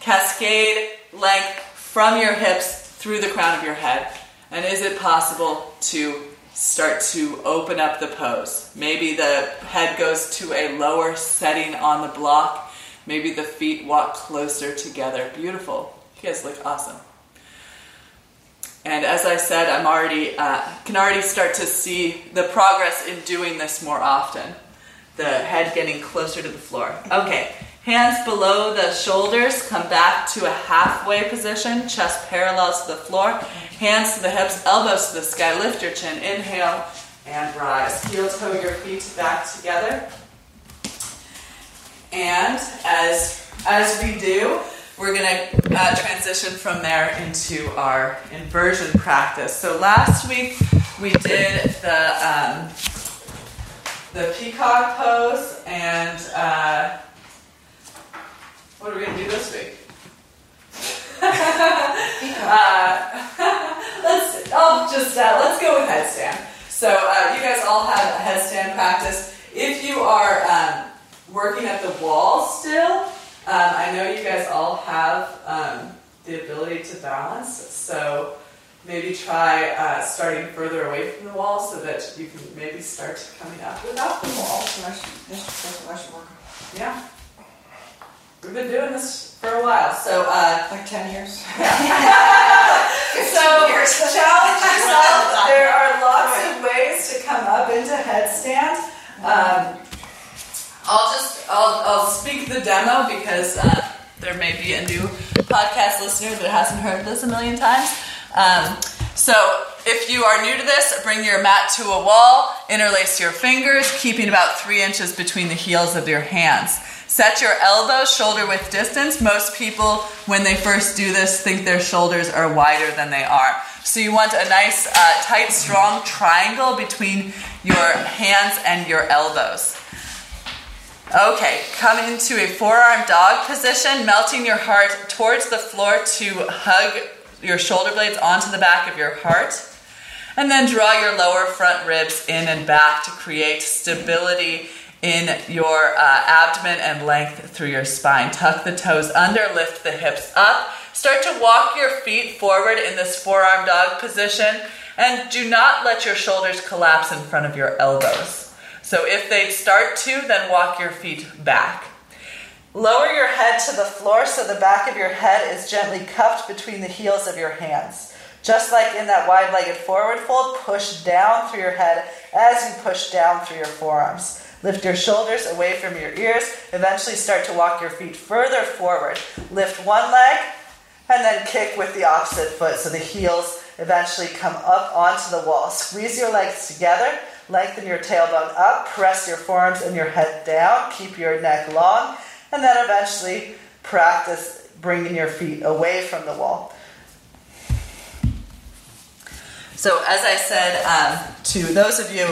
Speaker 2: Cascade length from your hips through the crown of your head. And is it possible to start to open up the pose? Maybe the head goes to a lower setting on the block. Maybe the feet walk closer together. Beautiful. You guys look awesome. And as I said, I'm already uh, can already start to see the progress in doing this more often. The head getting closer to the floor. Okay, hands below the shoulders, come back to a halfway position, chest parallel to the floor, hands to the hips, elbows to the sky. Lift your chin. Inhale and rise. Heel toe your feet back together. And as as we do, we're going to uh, transition from there into our inversion practice. So last week we did the um, the peacock pose, and uh, what are we going to do this week? uh, let's I'll just uh, let's go with headstand. So uh, you guys all have a headstand practice. If you are um, working at the wall still. Um, I know you guys all have um, the ability to balance, so maybe try uh, starting further away from the wall so that you can maybe start coming up without the wall.
Speaker 1: So I should, this is what I should work on.
Speaker 2: Yeah. We've been doing this for a while, so uh,
Speaker 1: Like 10 years.
Speaker 2: so challenge yourself. There are lots of ways to come up into headstand. Um, I'll just I'll, I'll speak the demo because uh, there may be a new podcast listener that hasn't heard this a million times. Um, so if you are new to this, bring your mat to a wall, interlace your fingers, keeping about three inches between the heels of your hands. Set your elbows shoulder width distance. Most people, when they first do this, think their shoulders are wider than they are. So you want a nice, uh, tight, strong triangle between your hands and your elbows. Okay, come into a forearm dog position, melting your heart towards the floor to hug your shoulder blades onto the back of your heart. And then draw your lower front ribs in and back to create stability in your uh, abdomen and length through your spine. Tuck the toes under, lift the hips up. Start to walk your feet forward in this forearm dog position. And do not let your shoulders collapse in front of your elbows. So if they start to, then walk your feet back. Lower your head to the floor so the back of your head is gently cupped between the heels of your hands. Just like in that wide legged forward fold, push down through your head as you push down through your forearms. Lift your shoulders away from your ears. Eventually, start to walk your feet further forward. Lift one leg and then kick with the opposite foot so the heels eventually come up onto the wall. Squeeze your legs together. Lengthen your tailbone up, press your forearms and your head down, keep your neck long, and then eventually practice bringing your feet away from the wall. So, as I said um, to those of you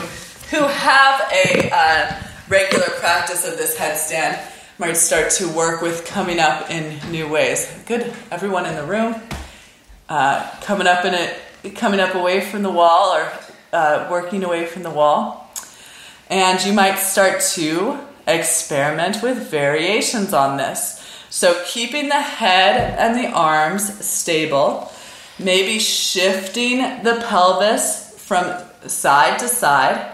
Speaker 2: who have a uh, regular practice of this headstand, might start to work with coming up in new ways. Good, everyone in the room, uh, coming up in it, coming up away from the wall or uh, working away from the wall. And you might start to experiment with variations on this. So, keeping the head and the arms stable, maybe shifting the pelvis from side to side.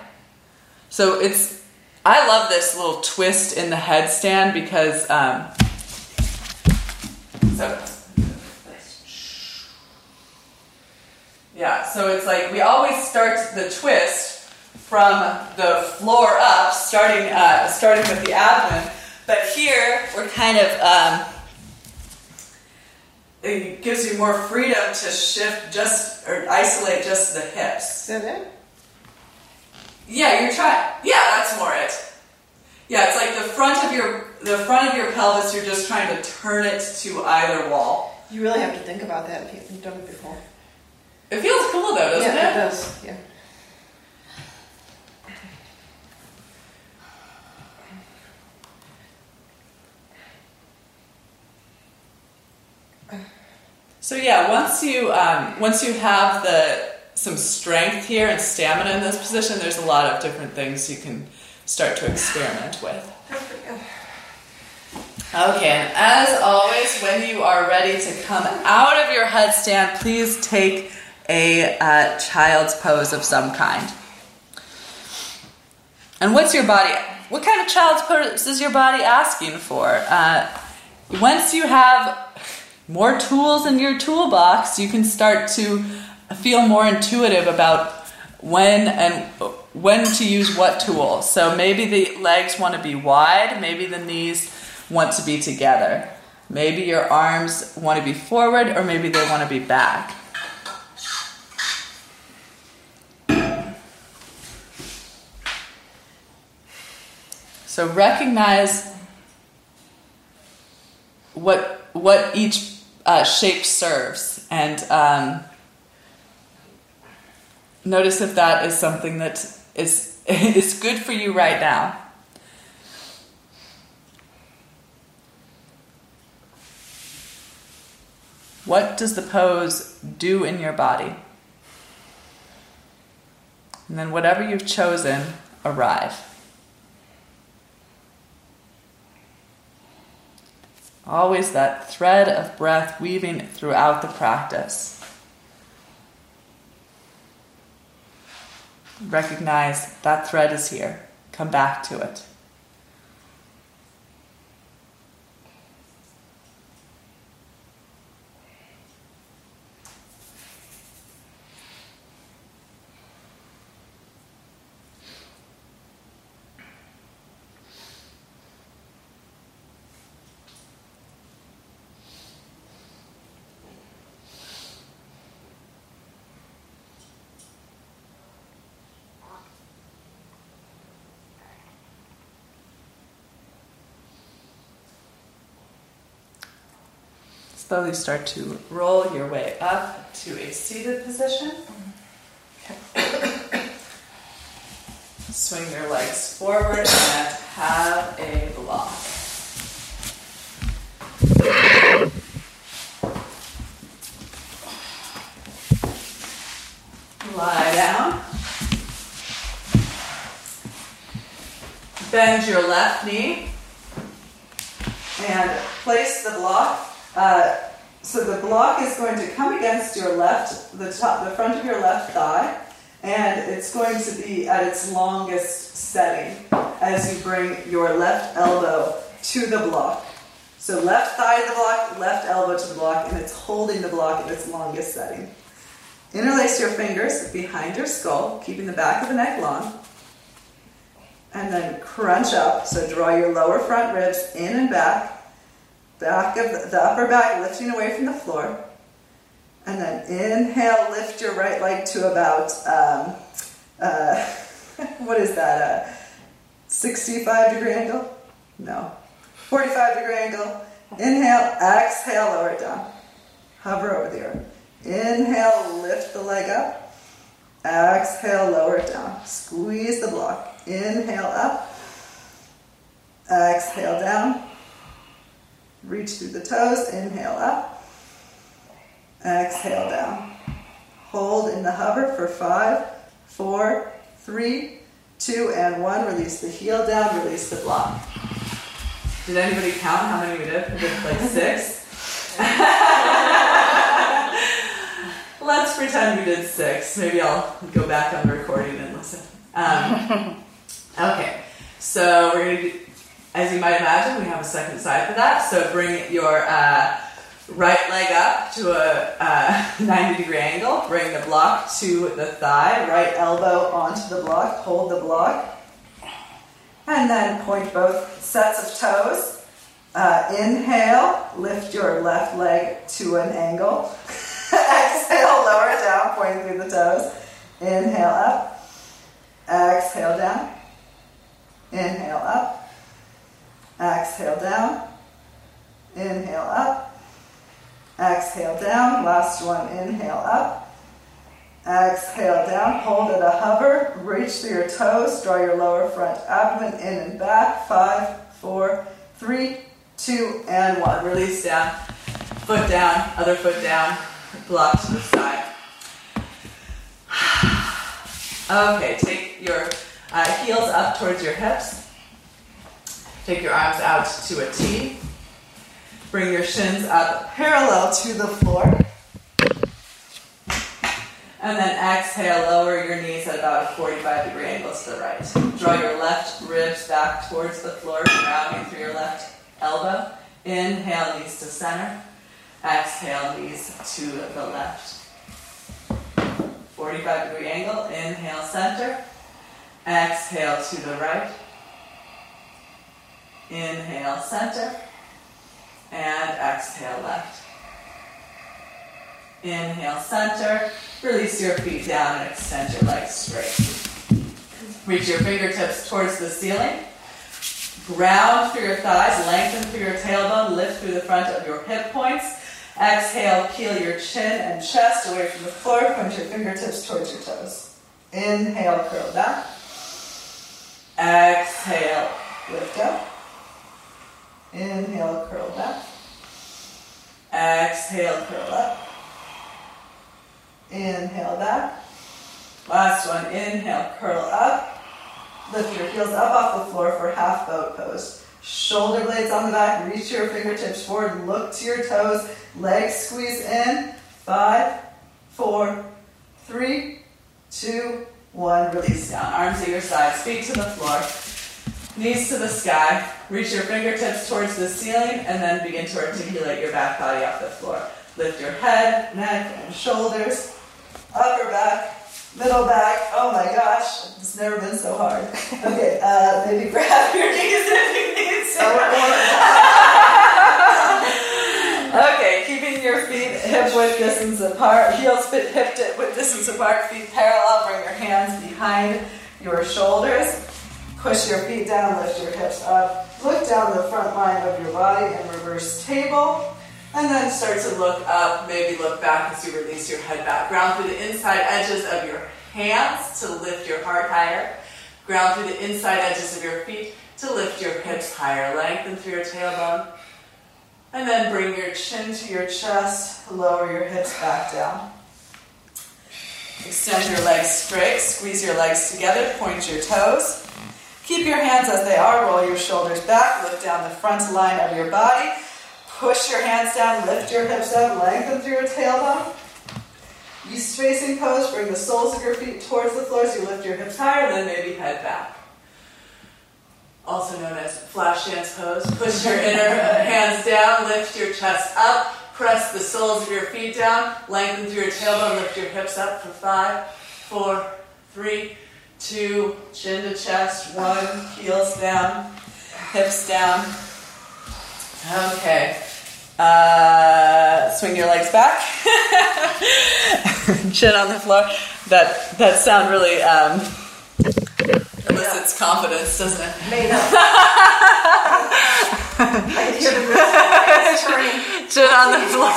Speaker 2: So, it's I love this little twist in the headstand because um, so Yeah, so it's like we always start the twist from the floor up, starting uh, starting with the abdomen,
Speaker 4: But here we're kind of um,
Speaker 2: It gives you more freedom to shift just or isolate just the hips.
Speaker 1: Is that it?
Speaker 2: Yeah, you're trying. Yeah, that's more it. Yeah, it's like the front of your the front of your pelvis. You're just trying to turn it to either wall.
Speaker 1: You really have to think about that if you've done it before.
Speaker 2: It feels cool though, doesn't
Speaker 1: yeah,
Speaker 2: it?
Speaker 1: it does. Yeah.
Speaker 2: So yeah, once you um, once you have the some strength here and stamina in this position, there's a lot of different things you can start to experiment with. Okay, and as always, when you are ready to come out of your headstand, please take a uh, child's pose of some kind. And what's your body? What kind of child's pose is your body asking for? Uh, once you have more tools in your toolbox, you can start to feel more intuitive about when and when to use what tool. So maybe the legs want to be wide, maybe the knees want to be together. Maybe your arms want to be forward or maybe they want to be back. So recognize what what each uh, shape serves, and um, notice if that is something that is is good for you right now. What does the pose do in your body? And then, whatever you've chosen, arrive. Always that thread of breath weaving throughout the practice. Recognize that thread is here. Come back to it. Slowly start to roll your way up to a seated position. Swing your legs forward and have a block. Lie down. Bend your left knee and place the block. Uh, so the block is going to come against your left, the top, the front of your left thigh, and it's going to be at its longest setting as you bring your left elbow to the block. So left thigh to the block, left elbow to the block, and it's holding the block at its longest setting. Interlace your fingers behind your skull, keeping the back of the neck long. And then crunch up. So draw your lower front ribs in and back. Back of the, upper back lifting away from the floor. And then inhale, lift your right leg to about, um, uh, what is that, a 65 degree angle? No. 45 degree angle. Inhale, exhale, lower it down. Hover over the earth. Inhale, lift the leg up. Exhale, lower it down. Squeeze the block. Inhale up. Exhale down. Reach through the toes. Inhale up. Exhale down. Hold in the hover for five, four, three, two, and one. Release the heel down. Release the block. Did anybody count how many we did? We did like six. Let's pretend we did six. Maybe I'll go back on the recording and listen. Um, okay, so we're going to as you might imagine, we have a second side for that. So bring your uh, right leg up to a uh, 90 degree angle. Bring the block to the thigh, right elbow onto the block. Hold the block. And then point both sets of toes. Uh, inhale, lift your left leg to an angle. Exhale, lower down, pointing through the toes. Inhale up. Exhale down. Inhale up. Exhale down. Inhale up. Exhale down. Last one. Inhale up. Exhale down. Hold at a hover. Reach through your toes. Draw your lower front abdomen in and back. Five, four, three, two, and one. Release down. Foot down. Other foot down. Block to the side. Okay, take your uh, heels up towards your hips. Take your arms out to a T. Bring your shins up parallel to the floor. And then exhale, lower your knees at about a 45 degree angle to the right. Draw your left ribs back towards the floor, grounding through your left elbow. Inhale, knees to center. Exhale, knees to the left. 45 degree angle. Inhale, center. Exhale to the right. Inhale, center. And exhale, left. Inhale, center. Release your feet down and extend your legs straight. Reach your fingertips towards the ceiling. Ground through your thighs, lengthen through your tailbone, lift through the front of your hip points. Exhale, peel your chin and chest away from the floor. Point your fingertips towards your toes. Inhale, curl down. Exhale, lift up. Inhale, curl back. Exhale, curl up. Inhale back. Last one. Inhale, curl up. Lift your heels up off the floor for half boat pose. Shoulder blades on the back. Reach your fingertips forward. Look to your toes. Legs squeeze in. Five, four, three, two, one. Release down. Arms at your sides. Feet to the floor. Knees to the sky. Reach your fingertips towards the ceiling and then begin to articulate your back body off the floor. Lift your head, neck, and shoulders. Upper back, middle back. Oh my gosh, it's never been so hard. Okay, uh, maybe grab your knees if you need to. okay, keeping your feet hip width distance apart, heels hip width distance apart, feet parallel. Bring your hands behind your shoulders. Push your feet down, lift your hips up. Look down the front line of your body and reverse table. And then start to look up, maybe look back as you release your head back. Ground through the inside edges of your hands to lift your heart higher. Ground through the inside edges of your feet to lift your hips higher. Lengthen through your tailbone. And then bring your chin to your chest, lower your hips back down. Extend your legs straight, squeeze your legs together, point your toes. Keep your hands as they are, roll your shoulders back, lift down the front line of your body. Push your hands down, lift your hips up, lengthen through your tailbone. East facing pose, bring the soles of your feet towards the floor as you lift your hips higher, then maybe head back. Also known as Flashdance pose. Push your inner uh, hands down, lift your chest up, press the soles of your feet down, lengthen through your tailbone, lift your hips up for five, four, three, two, chin to chest, one, heels down, hips down. Okay. Uh, swing your legs back. Chin on the floor. That that sound really um, elicits confidence, doesn't it?
Speaker 1: Made up. I hear the wheels.
Speaker 2: Chin on the floor.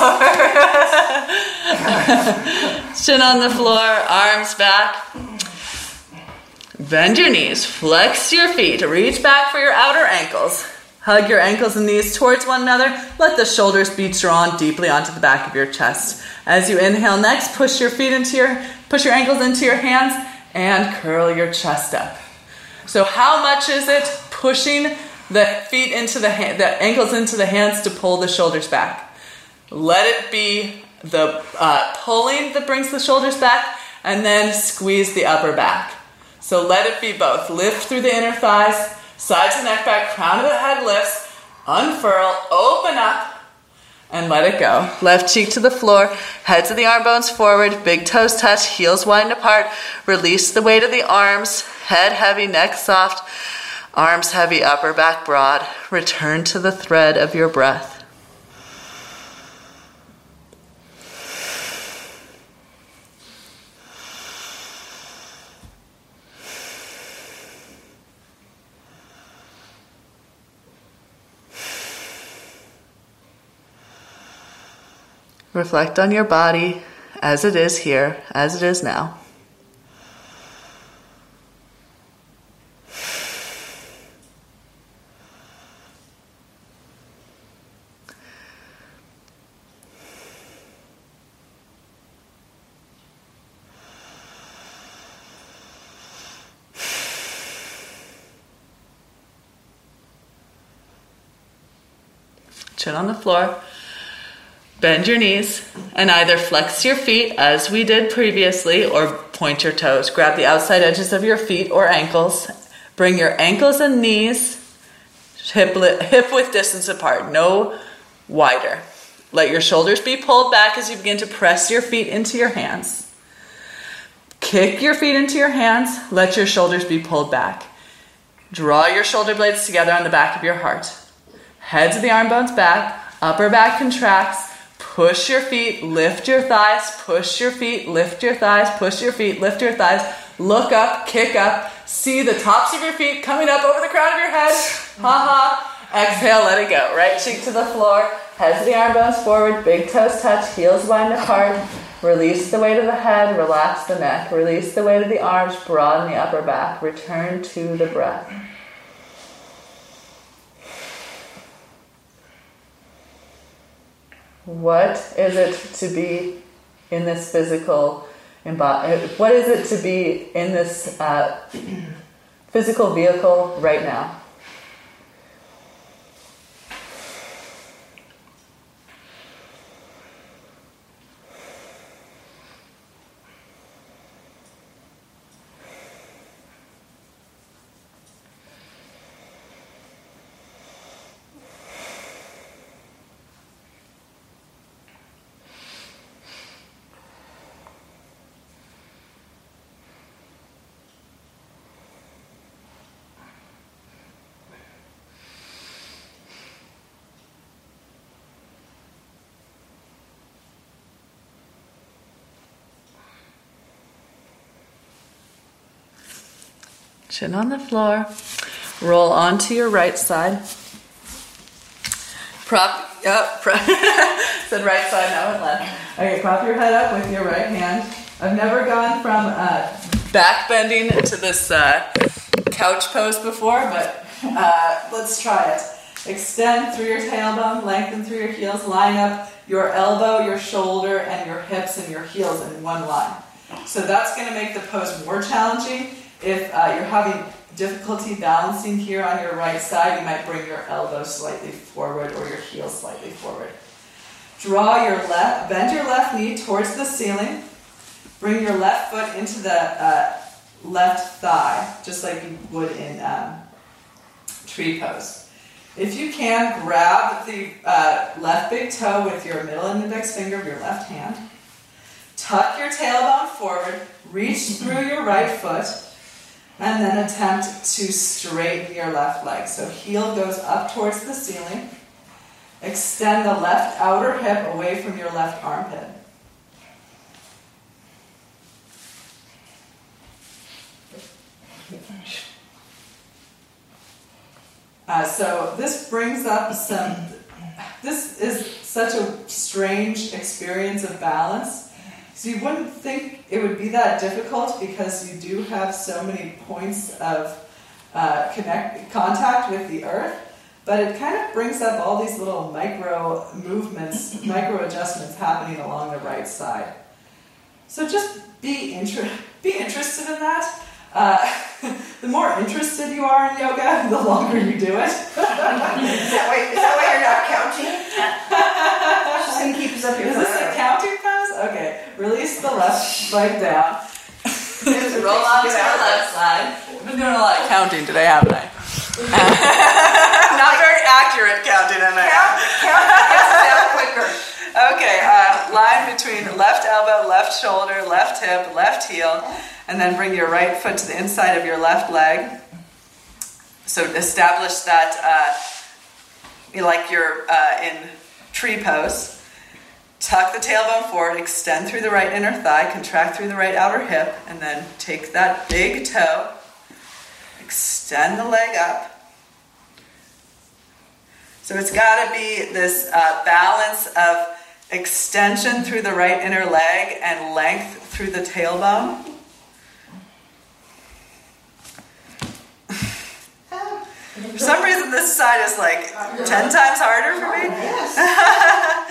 Speaker 2: Chin on the floor, arms back. Bend your knees, flex your feet, reach back for your outer ankles. Hug your ankles and knees towards one another. Let the shoulders be drawn deeply onto the back of your chest. As you inhale next, push your feet into your push your ankles into your hands and curl your chest up. So how much is it pushing the feet into the hand, the ankles into the hands to pull the shoulders back? Let it be the uh, pulling that brings the shoulders back, and then squeeze the upper back. So let it be both. Lift through the inner thighs, sides the neck back, crown of the head lifts, unfurl, open up, and let it go. Left cheek to the floor, heads of the arm bones forward, big toes touch, heels widen apart. Release the weight of the arms, head heavy, neck soft. Arms heavy, upper back broad. Return to the thread of your breath. Reflect on your body as it is here, as it is now. Chin on the floor. Bend your knees and either flex your feet as we did previously or point your toes. Grab the outside edges of your feet or ankles. Bring your ankles and knees hip, hip width distance apart, no wider. Let your shoulders be pulled back as you begin to press your feet into your hands. Kick your feet into your hands. Let your shoulders be pulled back. Draw your shoulder blades together on the back of your heart. Heads of the arm bones back. Upper back contracts. Push your feet, lift your thighs, push your feet, lift your thighs, push your feet, lift your thighs. Look up, kick up. See the tops of your feet coming up over the crown of your head. Ha ha. Exhale, let it go. Right cheek to the floor. Heads of the arm bones forward. Big toes touch. Heels wide apart. Release the weight of the head. Relax the neck. Release the weight of the arms. Broaden the upper back. Return to the breath. What is it to be in this physical embody? What is it to be in this uh, physical vehicle right now? Chin on the floor. Roll onto your right side. Prop, up. prop, said right side, now and left. Okay, prop your head up with your right hand. I've never gone from uh, back bending to this uh, couch pose before, but uh, let's try it. Extend through your tailbone, lengthen through your heels, line up your elbow, your shoulder, and your hips and your heels in one line. So that's going to make the pose more challenging. If uh, you're having difficulty balancing here on your right side, you might bring your elbow slightly forward or your heel slightly forward. Draw your left, bend your left knee towards the ceiling. Bring your left foot into the uh, left thigh, just like you would in um, tree pose. If you can, grab the uh, left big toe with your middle and index finger of your left hand. Tuck your tailbone forward, reach through your right foot, and then attempt to straighten your left leg. So heel goes up towards the ceiling. Extend the left outer hip away from your left armpit. Uh, so this brings up some. This is such a strange experience of balance. So you wouldn't think it would be that difficult because you do have so many points of uh, connect contact with the earth. But it kind of brings up all these little micro movements, micro adjustments happening along the right side. So just be inter- be interested in that. Uh, the more interested you are in yoga, the longer you do it.
Speaker 1: Is that why, is that why you're not counting? Just gonna keep us up here
Speaker 5: Is this a
Speaker 1: forever.
Speaker 5: Counting pose? Okay. Release the left leg down.
Speaker 1: Roll
Speaker 2: Roll on to your left side. I've been doing a lot of counting today, haven't I? Not very accurate counting, am I?
Speaker 1: Count, count, quicker.
Speaker 2: Okay, uh, line between left elbow, left shoulder, left hip, left heel, and then bring your right foot to the inside of your left leg. so establish that uh, you like you're uh, in tree pose. Tuck the tailbone forward, extend through the right inner thigh, contract through the right outer hip, and then take that big toe, extend the leg up. So it's got to be this uh, balance of extension through the right inner leg and length through the tailbone. For some reason, this side is like 10 times harder for me.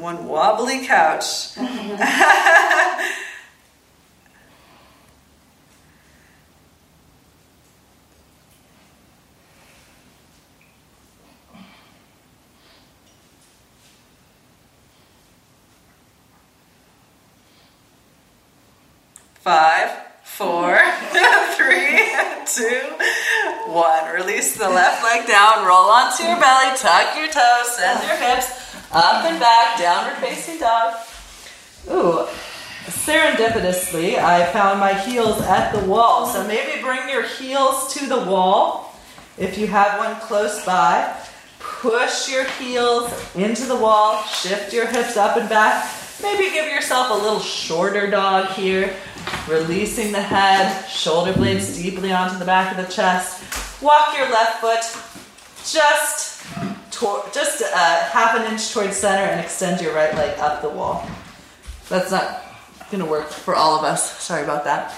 Speaker 2: One wobbly couch. Five, four, three, two, one. Release the left leg down, roll onto your belly, tuck your toes, send your hips up and back, downward facing dog. Ooh, serendipitously, I found my heels at the wall. So maybe bring your heels to the wall if you have one close by. Push your heels into the wall, shift your hips up and back. Maybe give yourself a little shorter dog here, releasing the head, shoulder blades deeply onto the back of the chest. Walk your left foot just just uh, half an inch towards center and extend your right leg up the wall. That's not gonna work for all of us. Sorry about that.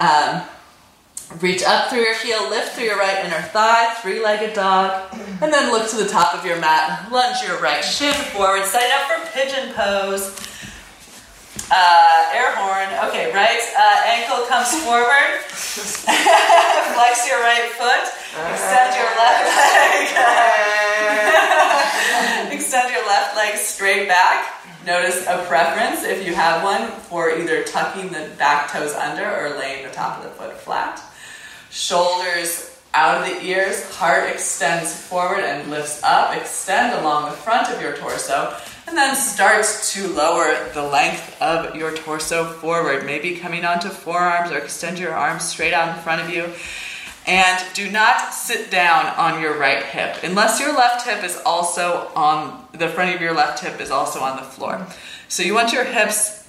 Speaker 2: Um, reach up through your heel, lift through your right inner thigh, three-legged dog, and then look to the top of your mat. Lunge your right shin forward, set up for pigeon pose. Uh, air horn. Okay, right uh, ankle comes forward. Flex your right foot. Extend your left leg. Extend your left leg straight back. Notice a preference, if you have one, for either tucking the back toes under or laying the top of the foot flat. Shoulders out of the ears, heart extends forward and lifts up. Extend along the front of your torso, and then start to lower the length of your torso forward, maybe coming onto forearms or extend your arms straight out in front of you. And do not sit down on your right hip unless your left hip is also on the front of your left hip is also on the floor. So you want your hips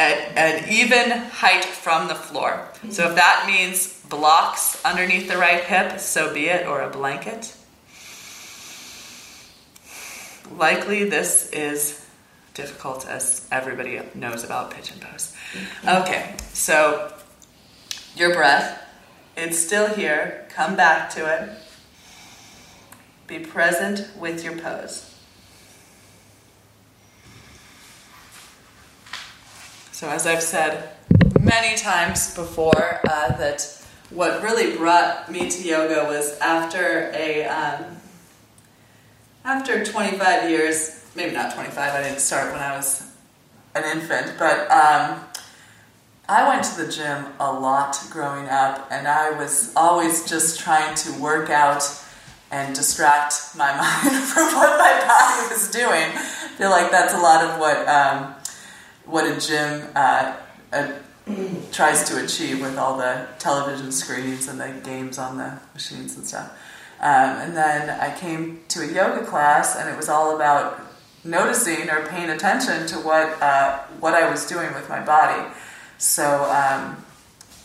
Speaker 2: at an even height from the floor. So if that means blocks underneath the right hip, so be it, or a blanket. Likely this is difficult as everybody knows about pigeon pose. Okay, so your breath, it's still here. Come back to it. Be present with your pose. So, as I've said many times before, uh, that what really brought me to yoga was after a um, after 25 years, maybe not 25. I didn't start when I was an infant, but um, I went to the gym a lot growing up, and I was always just trying to work out and distract my mind from what my body was doing. I feel like that's a lot of what um, what a gym uh, uh, tries to achieve with all the television screens and the games on the machines and stuff. Um, and then I came to a yoga class, and it was all about noticing or paying attention to what uh, what I was doing with my body. So um,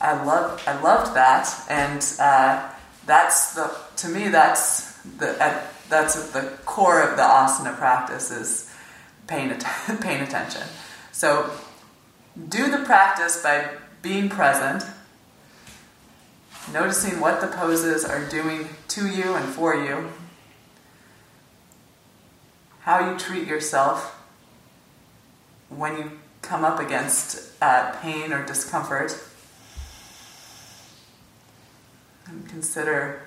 Speaker 2: I love I loved that, and uh, that's the to me that's the at, that's at the core of the asana practice is paying att- paying attention. So do the practice by being present, noticing what the poses are doing to you and for you, how you treat yourself when you come up against uh, pain or discomfort, and consider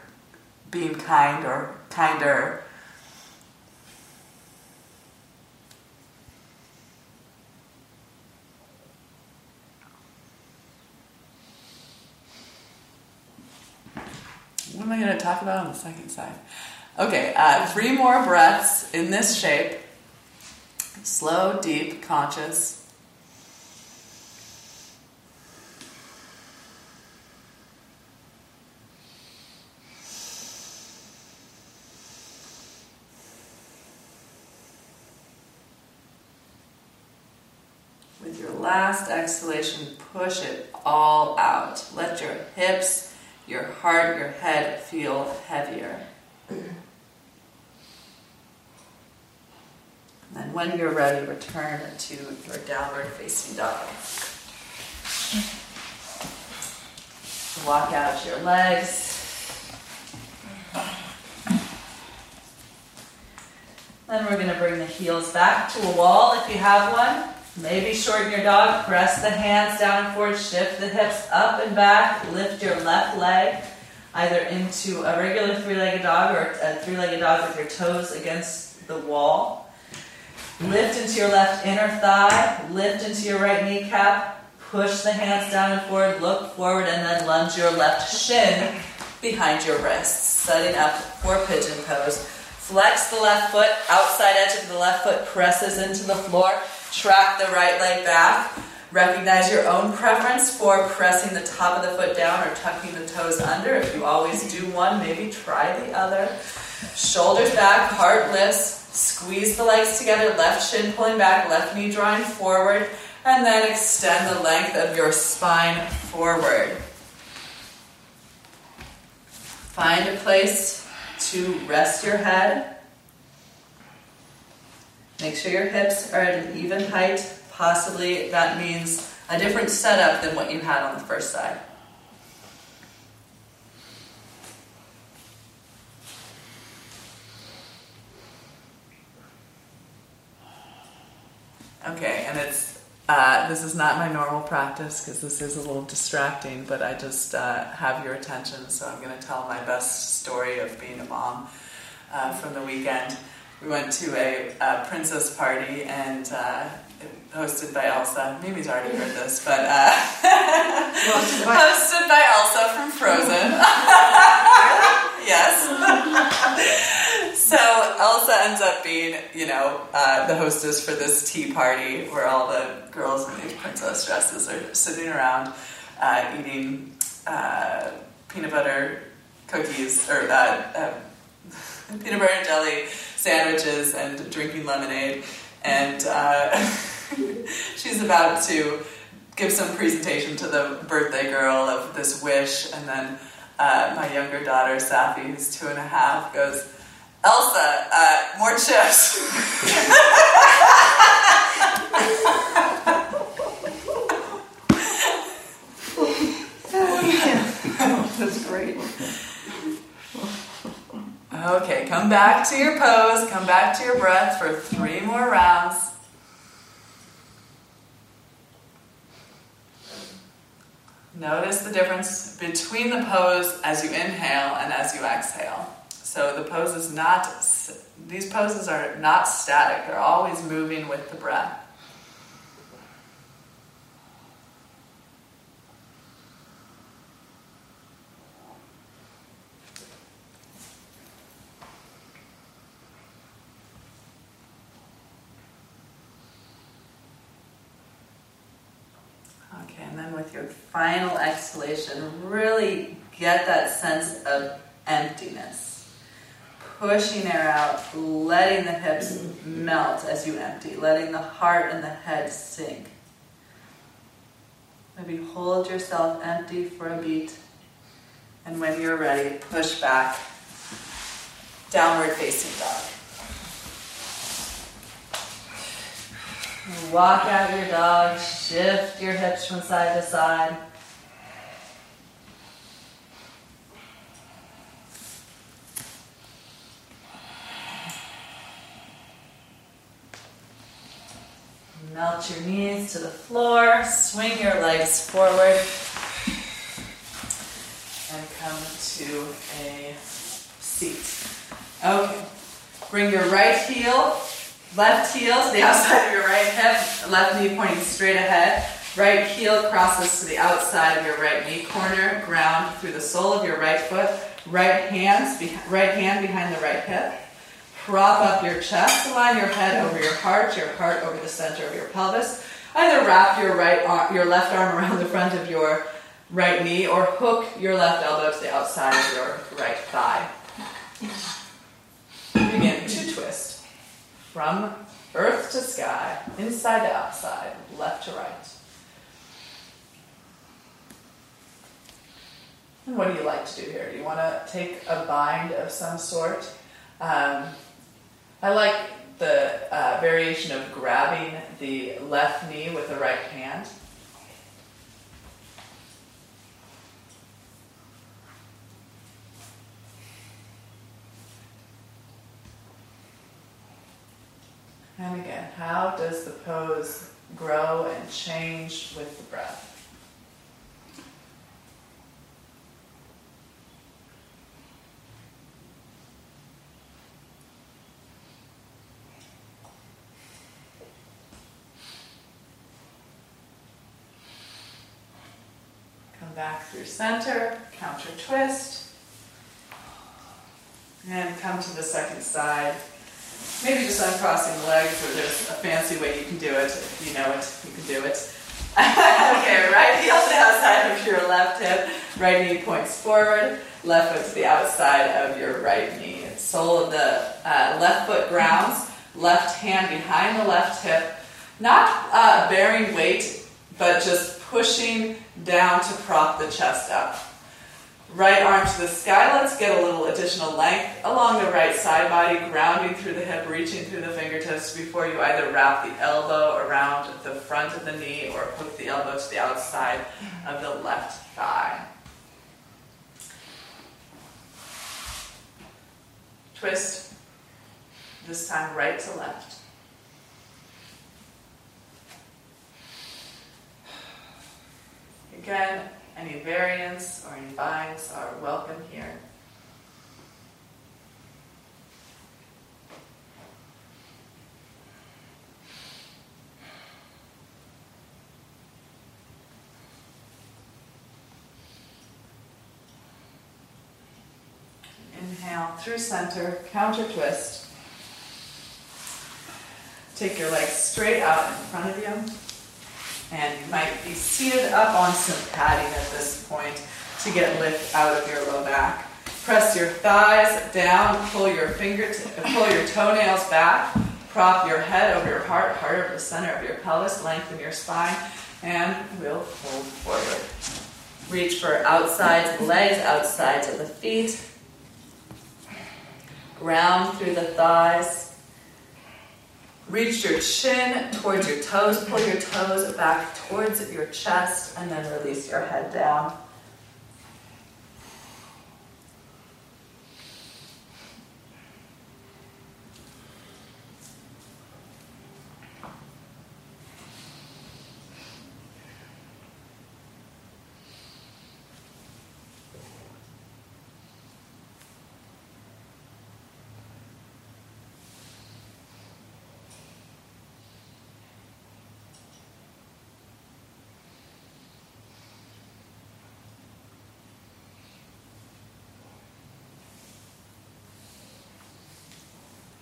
Speaker 2: being kind or kinder. What am I going to talk about on the second side? Okay, uh, three more breaths in this shape. Slow, deep, conscious. With your last exhalation, push it all out. Let your hips, your heart, your head feel heavier. And then when you're ready, return to your downward facing dog. Walk out your legs. Then we're going to bring the heels back to a wall if you have one. Maybe shorten your dog, press the hands down and forward, shift the hips up and back, lift your left leg either into a regular three legged dog or a three legged dog with your toes against the wall. Lift into your left inner thigh, lift into your right kneecap, push the hands down and forward, look forward, and then lunge your left shin behind your wrists, setting up for pigeon pose. Flex the left foot, outside edge of the left foot presses into the floor. Track the right leg back. Recognize your own preference for pressing the top of the foot down or tucking the toes under. If you always do one, maybe try the other. Shoulders back, heart lifts. Squeeze the legs together, left shin pulling back, left knee drawing forward, and then extend the length of your spine forward. Find a place to rest your head. Make sure your hips are at an even height. Possibly that means a different setup than what you had on the first side. Okay, and it's uh, this is not my normal practice because this is a little distracting, but I just uh, have your attention, so I'm going to tell my best story of being a mom uh, from the weekend. We went to a, a princess party and uh, hosted by Elsa. Mimi's already heard this, but uh,
Speaker 1: Hosted by-
Speaker 2: hosted by Elsa from Frozen. yes. so Elsa ends up being, you know, uh, the hostess for this tea party where all the girls in these princess dresses are sitting around uh, eating uh, peanut butter cookies or uh, uh, peanut butter and jelly sandwiches and drinking lemonade. And uh, she's about to give some presentation to the birthday girl of this wish, and then uh, my younger daughter, Safi, who's two and a half, goes, Elsa, uh, more chips.
Speaker 1: That's great.
Speaker 2: Okay, come back to your pose, come back to your breath for three more rounds. Notice the difference between the pose as you inhale and as you exhale. So the pose is not, these poses are not static, they're always moving with the breath. Okay, and then with your final exhalation, really get that sense of emptiness. Pushing air out, letting the hips melt as you empty, letting the heart and the head sink. Maybe hold yourself empty for a beat, and when you're ready, push back. Downward facing dog. Walk out your dog, shift your hips from side to side. Melt your knees to the floor, swing your legs forward, and come to a seat. Okay, bring your right heel Left heel to the outside of your right hip, left knee pointing straight ahead. Right heel crosses to the outside of your right knee corner, ground through the sole of your right foot. Right hands, right hand behind the right hip. prop up your chest, align your head over your heart, your heart over the center of your pelvis. Either wrap your right arm, your left arm around the front of your right knee or hook your left elbow to the outside of your right thigh. Begin from earth to sky, inside to outside, left to right. And what do you like to do here? Do you want to take a bind of some sort? Um, I like the uh, variation of grabbing the left knee with the right hand. And again, how does the pose grow and change with the breath? Come back through center, counter twist, and come to the second side. Maybe just uncrossing the legs, or there's a fancy way you can do it. If you know it, you can do it. okay, right heel to the outside of your left hip, right knee points forward, left foot to the outside of your right knee. Sole of the uh, left foot grounds, left hand behind the left hip, not uh, bearing weight, but just pushing down to prop the chest up. Right arm to the sky. Let's get a little additional length along the right side body, grounding through the hip, reaching through the fingertips before you either wrap the elbow around the front of the knee or hook the elbow to the outside of the left thigh. Twist, this time right to left. Again, any variants or any binds are welcome here. Inhale through center, counter twist. Take your legs straight out in front of you. And you might be seated up on some padding at this point to get lift out of your low back. Press your thighs down, pull your fingertips, pull your toenails back, prop your head over your heart, heart over the center of your pelvis, lengthen your spine, and we'll fold forward. Reach for outsides legs, outsides of the feet. Ground through the thighs. Reach your chin towards your toes, pull your toes back towards your chest, and then release your head down.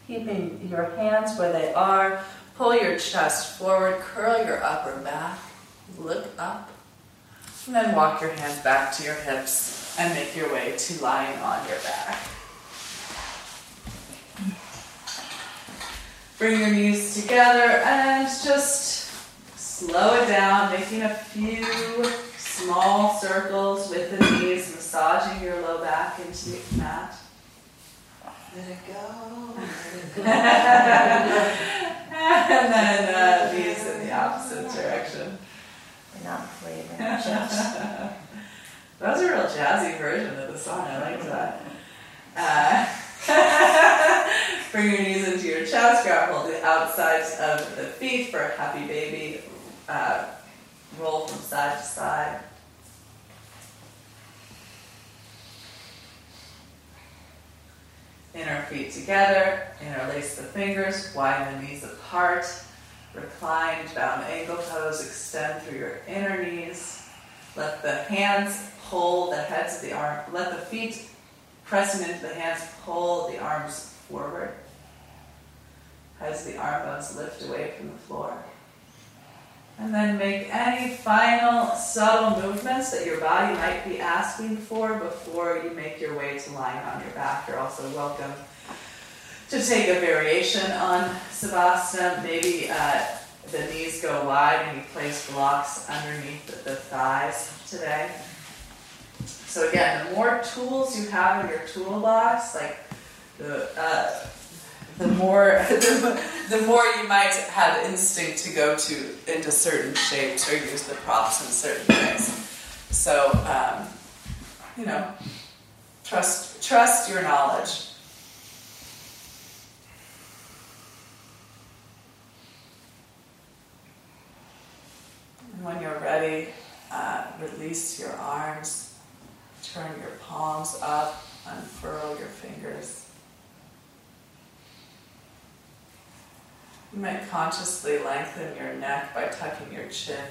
Speaker 2: Keeping your hands where they are, pull your chest forward, curl your upper back, look up, and then walk your hands back to your hips and make your way to lying on your back. Bring your knees together and just slow it down, making a few small circles with the knees, massaging your low back into the mat.
Speaker 1: Let it go.
Speaker 2: and then uh, knees in the opposite direction.
Speaker 3: We're not flavoring just.
Speaker 2: That was a real jazzy version of the song. I like that. Uh, bring your knees into your chest. Grab hold of the outsides of the feet for a happy baby. Uh, roll from side to side. Inner feet together. Interlace the fingers. Widen the knees apart. Reclined bound ankle pose. Extend through your inner knees. Let the hands pull the heads of the arm. Let the feet pressing into the hands pull the arms forward. as the arm bones lift away from the floor. Then make any final subtle movements that your body might be asking for before you make your way to lying on your back. You're also welcome to take a variation on Savasana. Maybe uh, the knees go wide and you place blocks underneath the, the thighs today. So again, the more tools you have in your toolbox, like the uh, the more the, more you might have instinct to go to into certain shapes or use the props in certain ways. So um, you know, trust trust your knowledge. And when you're ready, uh, release your arms, turn your palms up, unfurl your fingers. You might consciously lengthen your neck by tucking your chin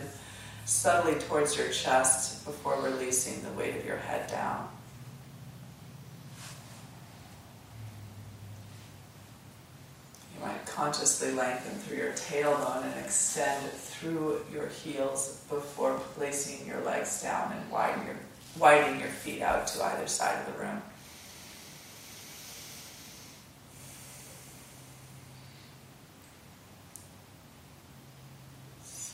Speaker 2: subtly towards your chest before releasing the weight of your head down. You might consciously lengthen through your tailbone and extend through your heels before placing your legs down and widen your, widening your feet out to either side of the room.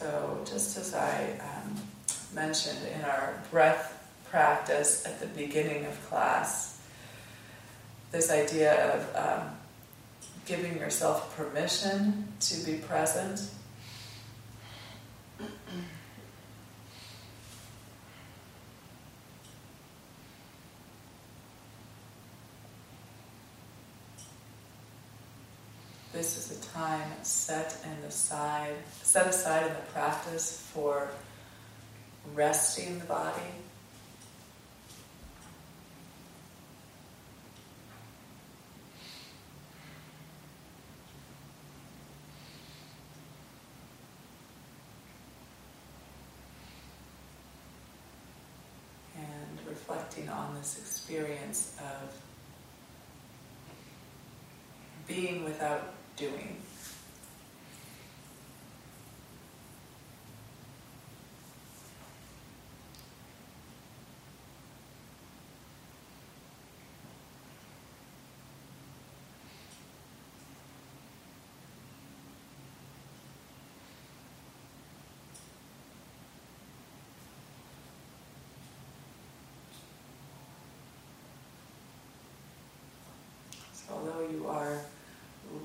Speaker 2: So, just as I um, mentioned in our breath practice at the beginning of class, this idea of um, giving yourself permission to be present. This is a time set in the side, set aside in the practice for resting the body. And reflecting on this experience of being without doing. So although you are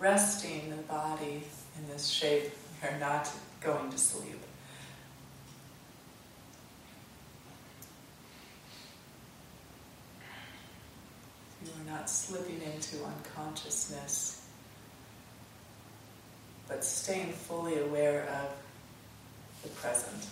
Speaker 2: resting the body in this shape, you're not going to sleep. You are not slipping into unconsciousness, but staying fully aware of the present.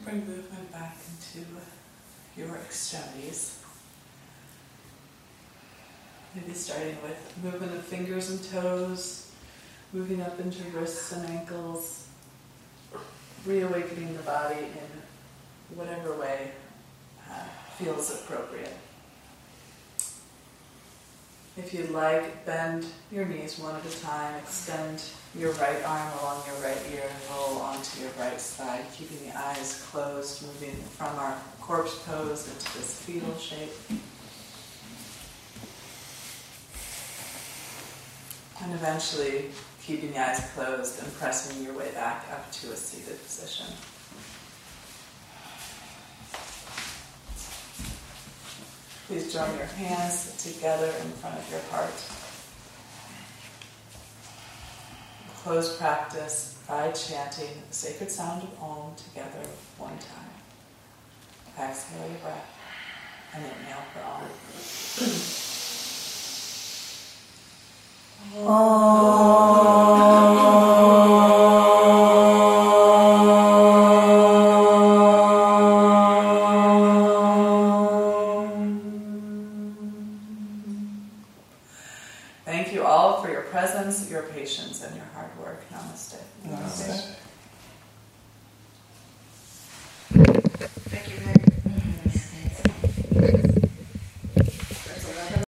Speaker 2: Bring movement back into your extremities. Maybe starting with movement of fingers and toes, moving up into wrists and ankles, reawakening the body in whatever way uh, feels appropriate. If you'd like, bend your knees one at a time, extend your right arm along your right ear and roll onto your right side, keeping the eyes closed, moving from our corpse pose into this fetal shape. And eventually keeping the eyes closed and pressing your way back up to a seated position. Please join your hands together in front of your heart. Close practice by chanting the sacred sound of Om together one time. Exhale your breath and inhale for Om. Thank